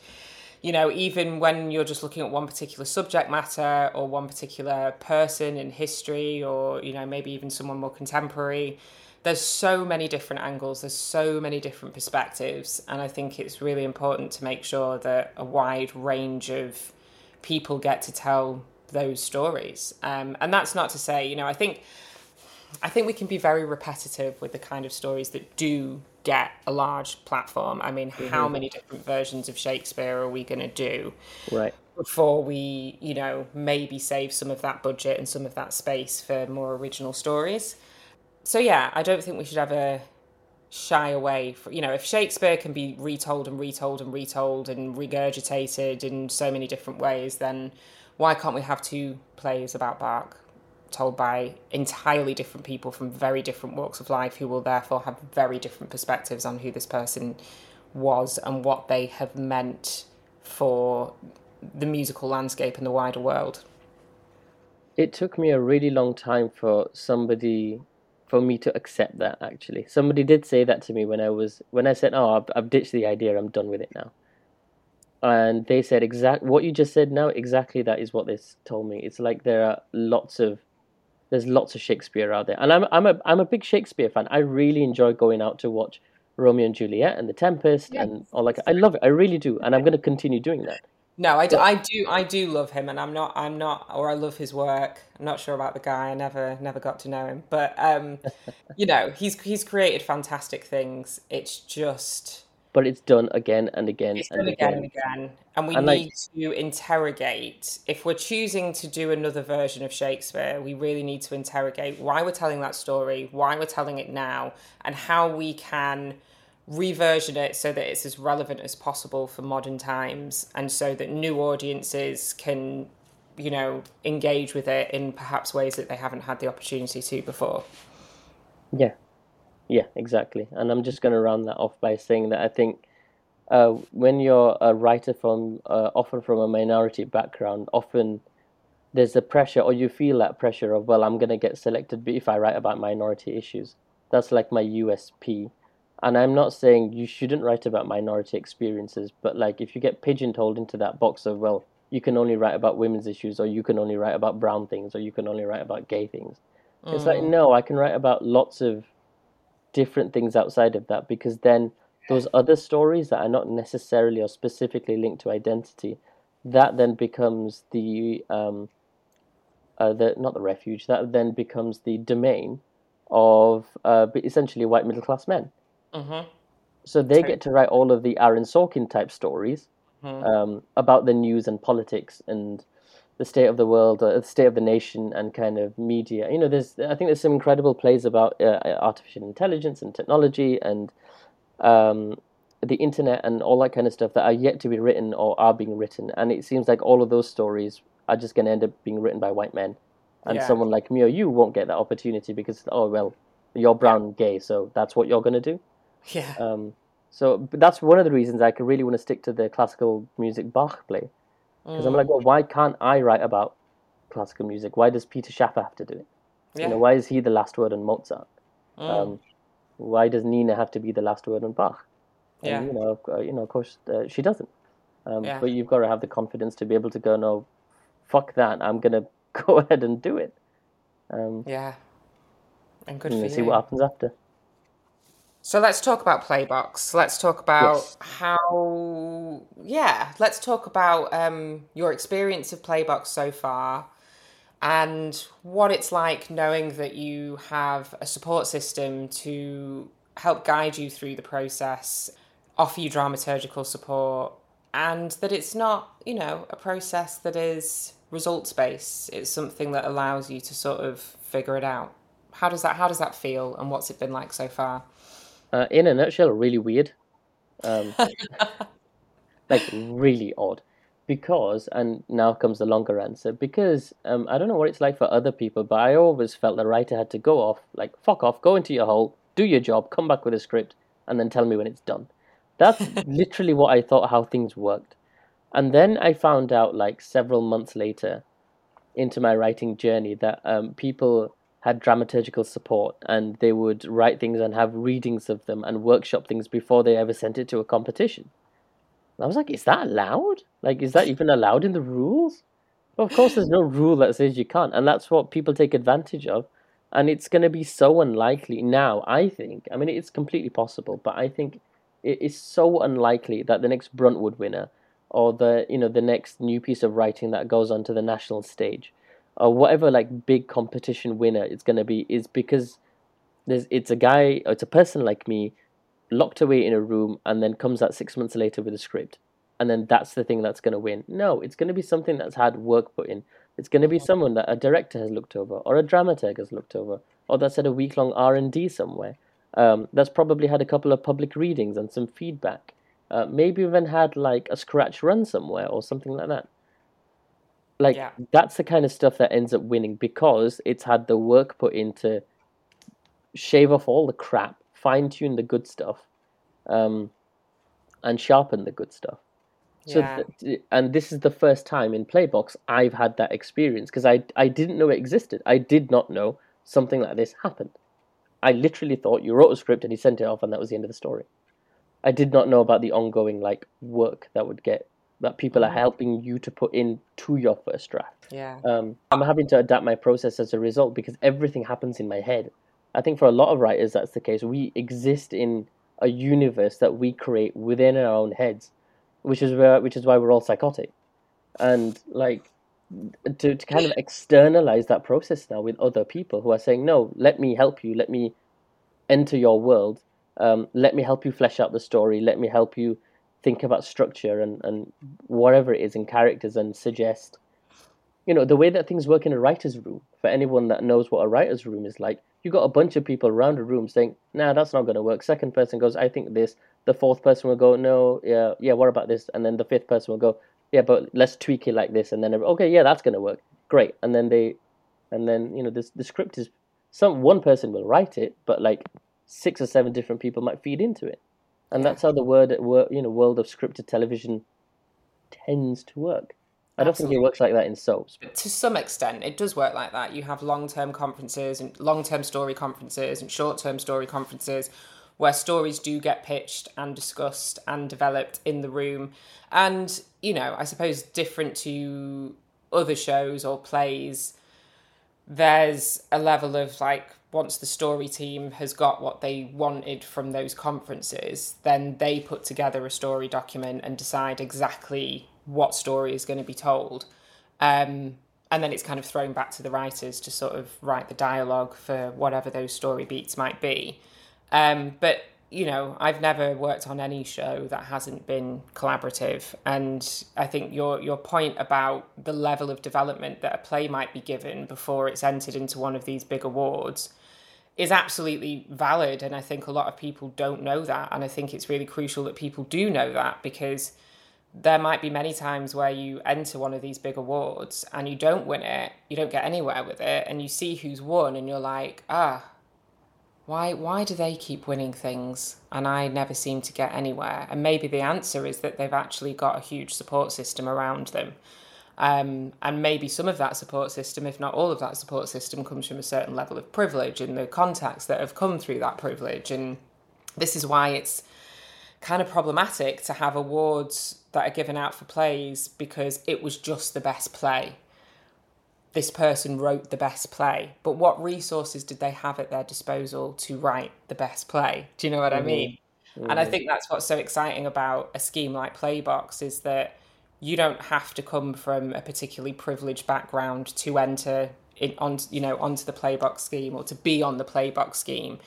you know, even when you're just looking at one particular subject matter or one particular person in history or, you know, maybe even someone more contemporary, there's so many different angles, there's so many different perspectives. And I think it's really important to make sure that a wide range of people get to tell those stories. Um, and that's not to say, you know, I think I think we can be very repetitive with the kind of stories that do get a large platform. I mean, how many different versions of Shakespeare are we going to do Right. before we, you know, maybe save some of that budget and some of that space for more original stories? So yeah, I don't think we should ever shy away from, you know, if Shakespeare can be retold and retold and retold and regurgitated in so many different ways, then why can't we have two plays about Bach told by entirely different people from very different walks of life who will therefore have very different perspectives on who this person was and what they have meant for the musical landscape and the wider world? It took me a really long time for somebody, for me to accept that. Actually, somebody did say that to me when I was when I said, "Oh, I've, I've ditched the idea. I'm done with it now." And they said exact what you just said now. Exactly that is what they told me. It's like there are lots of there's lots of Shakespeare out there, and I'm I'm a I'm a big Shakespeare fan. I really enjoy going out to watch Romeo and Juliet and The Tempest and all like I love it. I really do, and I'm going to continue doing that. No, I do, I do, I do love him, and I'm not, I'm not, or I love his work. I'm not sure about the guy. I never, never got to know him, but um, you know, he's he's created fantastic things. It's just But it's done again and again it's and done again and again. again, and we And, like- need to interrogate. If we're choosing to do another version of Shakespeare, we really need to interrogate why we're telling that story, why we're telling it now, and how we can reversion it so that it's as relevant as possible for modern times and so that new audiences can you know engage with it in perhaps ways that they haven't had the opportunity to before Yeah, yeah, exactly. And I'm just going to round that off by saying that I think uh, when you're a writer from uh, often from a minority background, often there's a pressure, or you feel that pressure of, well, I'm gonna get selected if I write about minority issues. That's like my USP. And I'm not saying you shouldn't write about minority experiences, but like if you get pigeonholed into that box of, well, you can only write about women's issues, or you can only write about brown things, or you can only write about gay things. Mm. It's like, no, I can write about lots of different things outside of that because then those other stories that are not necessarily or specifically linked to identity, that then becomes the um, uh, the not the refuge. That then becomes the domain of uh, essentially white middle class men. Mm-hmm. So they get to write all of the Aaron Sorkin type stories mm-hmm. um, about the news and politics and the state of the world, uh, the state of the nation, and kind of media. You know, there's I think there's some incredible plays about uh, artificial intelligence and technology and um, the internet and all that kind of stuff that are yet to be written or are being written. And it seems like all of those stories are just going to end up being written by white men. And yeah. someone like me or you won't get that opportunity because, oh, well, you're brown gay, so that's what you're going to do. Yeah. Um, so that's one of the reasons I could really want to stick to the classical music Bach play. Because mm. I'm like, well, why can't I write about classical music? Why does Peter Shaffer have to do it? Yeah. You know, why is he the last word on Mozart? Mm. Um, why does Nina have to be the last word on Bach? And, yeah. You know, uh, you know, of course, uh, she doesn't. Um, yeah. But you've got to have the confidence to be able to go, no, fuck that. I'm gonna go ahead and do it. Um, yeah. And good and for see what happens after. So let's talk about Playbox. Let's talk about yes. how, yeah, let's talk about um, your experience of Playbox so far and what it's like knowing that you have a support system to help guide you through the process, offer you dramaturgical support, and that it's not, you know, a process that is results based. It's something that allows you to sort of figure it out. How does that how does that feel and what's it been like so far? Uh, in a nutshell, really weird. Um, like really odd. Because and now comes the longer answer because um, i don't know what it's like for other people but i always felt the writer had to go off like fuck off go into your hole do your job come back with a script and then tell me when it's done. That's literally what i thought how things worked. And then i found out like several months later into my writing journey that um, people had dramaturgical support and they would write things and have readings of them and workshop things before they ever sent it to a competition I was like, is that allowed? Like, is that even allowed in the rules? Well, of course, there's no rule that says you can't, and that's what people take advantage of. And it's going to be so unlikely now. I think. I mean, it's completely possible, but I think it is so unlikely that the next Bruntwood winner, or the you know the next new piece of writing that goes onto the national stage, or whatever like big competition winner it's going to be, is because there's it's a guy, it's a person like me locked away in a room and then comes out six months later with a script. And then that's the thing that's going to win. No it's going to be something that's had work put in. It's going to be someone that a director has looked over or a dramaturg has looked over or that's had a week-long r&d somewhere. Um, that's probably had a couple of public readings and some feedback. Uh, maybe even had like a scratch run somewhere or something like that like yeah. that's the kind of stuff that ends up winning because it's had the work put into shave off all the crap fine tune the good stuff, um, and sharpen the good stuff. So, yeah. th- and this is the first time in Playbox I've had that experience because I I didn't know it existed. I did not know something like this happened. I literally thought you wrote a script and he sent it off and that was the end of the story. I did not know about the ongoing like work that would get that people are mm-hmm. helping you to put in to your first draft. Yeah. Um, I'm having to adapt my process as a result because everything happens in my head. I think for a lot of writers that's the case. We exist in a universe that we create within our own heads, which is where which is why we're all psychotic, and like to to kind of externalize that process now with other people who are saying, no, let me help you, let me enter your world, um, let me help you flesh out the story, let me help you think about structure and and whatever it is in characters and suggest you know the way that things work in a writer's room for anyone that knows what a writer's room is like you got a bunch of people around a room saying, "Nah, that's not going to work." Second person goes, "I think this." The fourth person will go, "No, yeah, yeah. What about this?" And then the fifth person will go, "Yeah, but let's tweak it like this." And then okay, yeah, that's going to work. Great. And then they, and then you know, this the script is some one person will write it, but like six or seven different people might feed into it. And that's how the word, you know, world of scripted television tends to work. I don't Absolutely. think it works like that in soaps. To some extent, it does work like that. You have long-term conferences and long-term story conferences and short-term story conferences where stories do get pitched and discussed and developed in the room. And, you know, I suppose different to other shows or plays, there's a level of like once the story team has got what they wanted from those conferences, then they put together a story document and decide exactly what story is going to be told. Um, and then it's kind of thrown back to the writers to sort of write the dialogue for whatever those story beats might be. Um, but you know, I've never worked on any show that hasn't been collaborative, and I think your your point about the level of development that a play might be given before it's entered into one of these big awards is absolutely valid, and I think a lot of people don't know that, and I think it's really crucial that people do know that because there might be many times where you enter one of these big awards and you don't win it, you don't get anywhere with it, and you see who's won, and you're like, ah, why why do they keep winning things and I never seem to get anywhere? And maybe the answer is that they've actually got a huge support system around them. Um, and maybe some of that support system, if not all of that support system, comes from a certain level of privilege and the contacts that have come through that privilege. And this is why it's kind of problematic to have awards that are given out for plays because it was just the best play this person wrote the best play, but what resources did they have at their disposal to write the best play? Do you know what mm-hmm. I mean? Mm-hmm. And I think that's what's so exciting about a scheme like Playbox is that you don't have to come from a particularly privileged background to enter in on you know onto the Playbox scheme or to be on the Playbox scheme.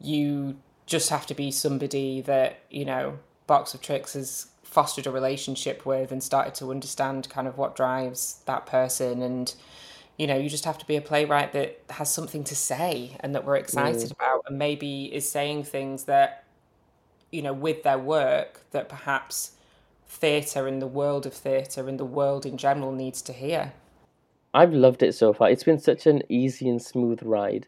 You just have to be somebody that you know Box of Tricks has fostered a relationship with and started to understand kind of what drives that person and you know you just have to be a playwright that has something to say and that we're excited mm. about and maybe is saying things that you know with their work that perhaps theatre and the world of theatre and the world in general needs to hear i've loved it so far it's been such an easy and smooth ride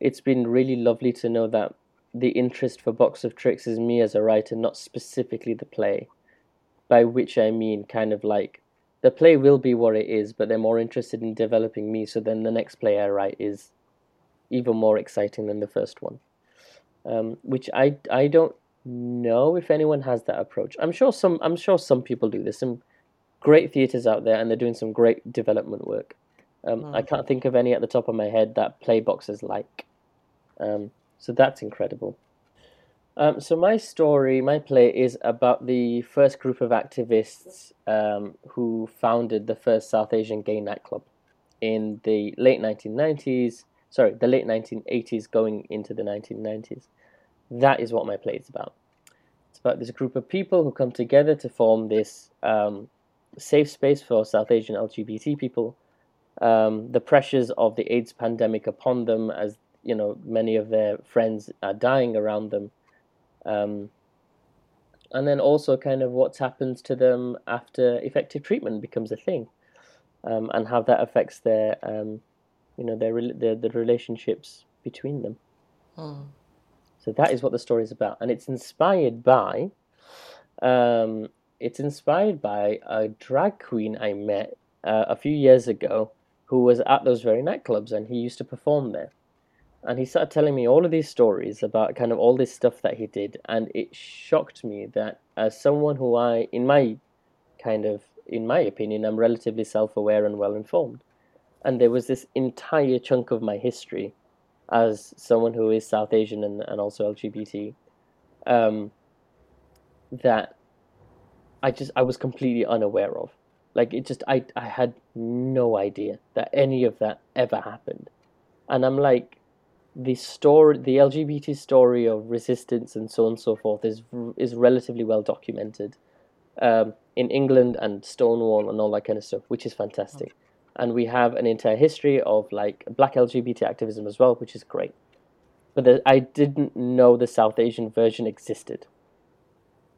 it's been really lovely to know that the interest for box of tricks is me as a writer not specifically the play by which i mean kind of like the play will be what it is, but they're more interested in developing me. So then the next play I write is even more exciting than the first one. Um, which I I don't know if anyone has that approach. I'm sure some I'm sure some people do. There's some great theaters out there, and they're doing some great development work. Um, mm. I can't think of any at the top of my head that Playbox is like. Um, so that's incredible. Um, so my story, my play is about the first group of activists um, who founded the first South Asian gay nightclub in the late 1990s. Sorry, the late 1980s, going into the 1990s. That is what my play is about. It's about this group of people who come together to form this um, safe space for South Asian LGBT people. Um, the pressures of the AIDS pandemic upon them, as you know, many of their friends are dying around them um, and then also kind of what's happened to them after effective treatment becomes a thing, um, and how that affects their, um, you know, their, their the relationships between them. Hmm. So that is what the story is about, and it's inspired by, um, it's inspired by a drag queen I met uh, a few years ago, who was at those very nightclubs, and he used to perform there. And he started telling me all of these stories about kind of all this stuff that he did. And it shocked me that as someone who i in my kind of in my opinion i'm relatively self-aware and well informed and there was this entire chunk of my history as someone who is south asian and, and also lgbt um, that i just i was completely unaware of. Like it just i i had no idea that any of that ever happened. And i'm like the story, the LGBT story of resistance and so on and so forth is is relatively well documented um, in England and Stonewall and all that kind of stuff, which is fantastic. And we have an entire history of like black LGBT activism as well, which is great. But the, I didn't know the South Asian version existed.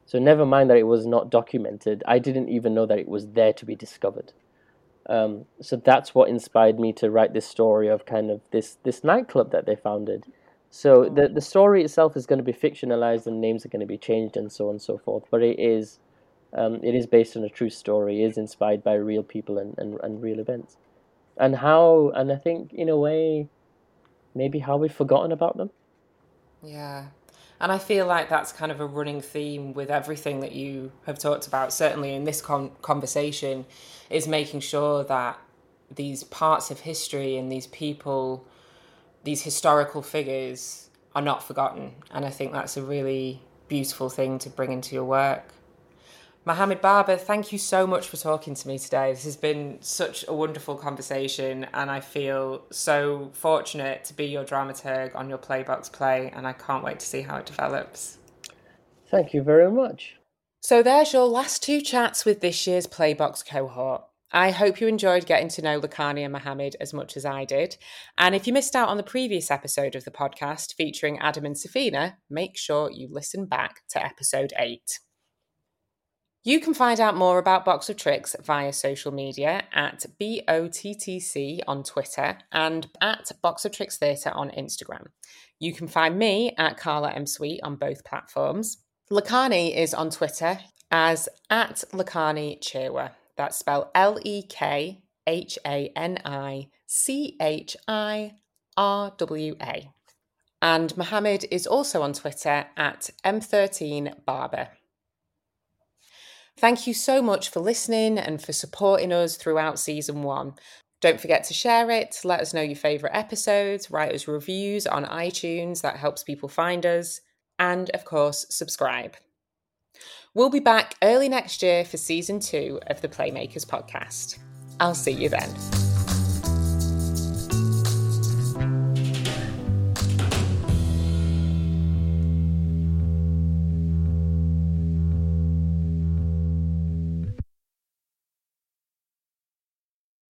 So never mind that it was not documented. I didn't even know that it was there to be discovered. Um, so that's what inspired me to write this story of kind of this this nightclub that they founded. So the the story itself is going to be fictionalized and names are going to be changed and so on and so forth. But it is um, it is based on a true story. is inspired by real people and, and, and real events. And how and I think in a way maybe how we've forgotten about them. Yeah. And I feel like that's kind of a running theme with everything that you have talked about, certainly in this con- conversation, is making sure that these parts of history and these people, these historical figures, are not forgotten. And I think that's a really beautiful thing to bring into your work. Mohammed Barber, thank you so much for talking to me today. This has been such a wonderful conversation, and I feel so fortunate to be your dramaturg on your Playbox play, and I can't wait to see how it develops. Thank you very much. So, there's your last two chats with this year's Playbox cohort. I hope you enjoyed getting to know Lekhani and Mohammed as much as I did. And if you missed out on the previous episode of the podcast featuring Adam and Safina, make sure you listen back to episode 8. You can find out more about Box of Tricks via social media at BOTTC on Twitter and at Box of Tricks Theatre on Instagram. You can find me at Karla M. Sweet on both platforms. Lekhani is on Twitter as at Lekhani Chirwa. That's spelled L E K H A N I C H I R W A. And Mohammed is also on Twitter at M13Barber. Thank you so much for listening and for supporting us throughout season one. Don't forget to share it, let us know your favourite episodes, write us reviews on iTunes, that helps people find us, and of course, subscribe. We'll be back early next year for season two of the Playmakers podcast. I'll see you then.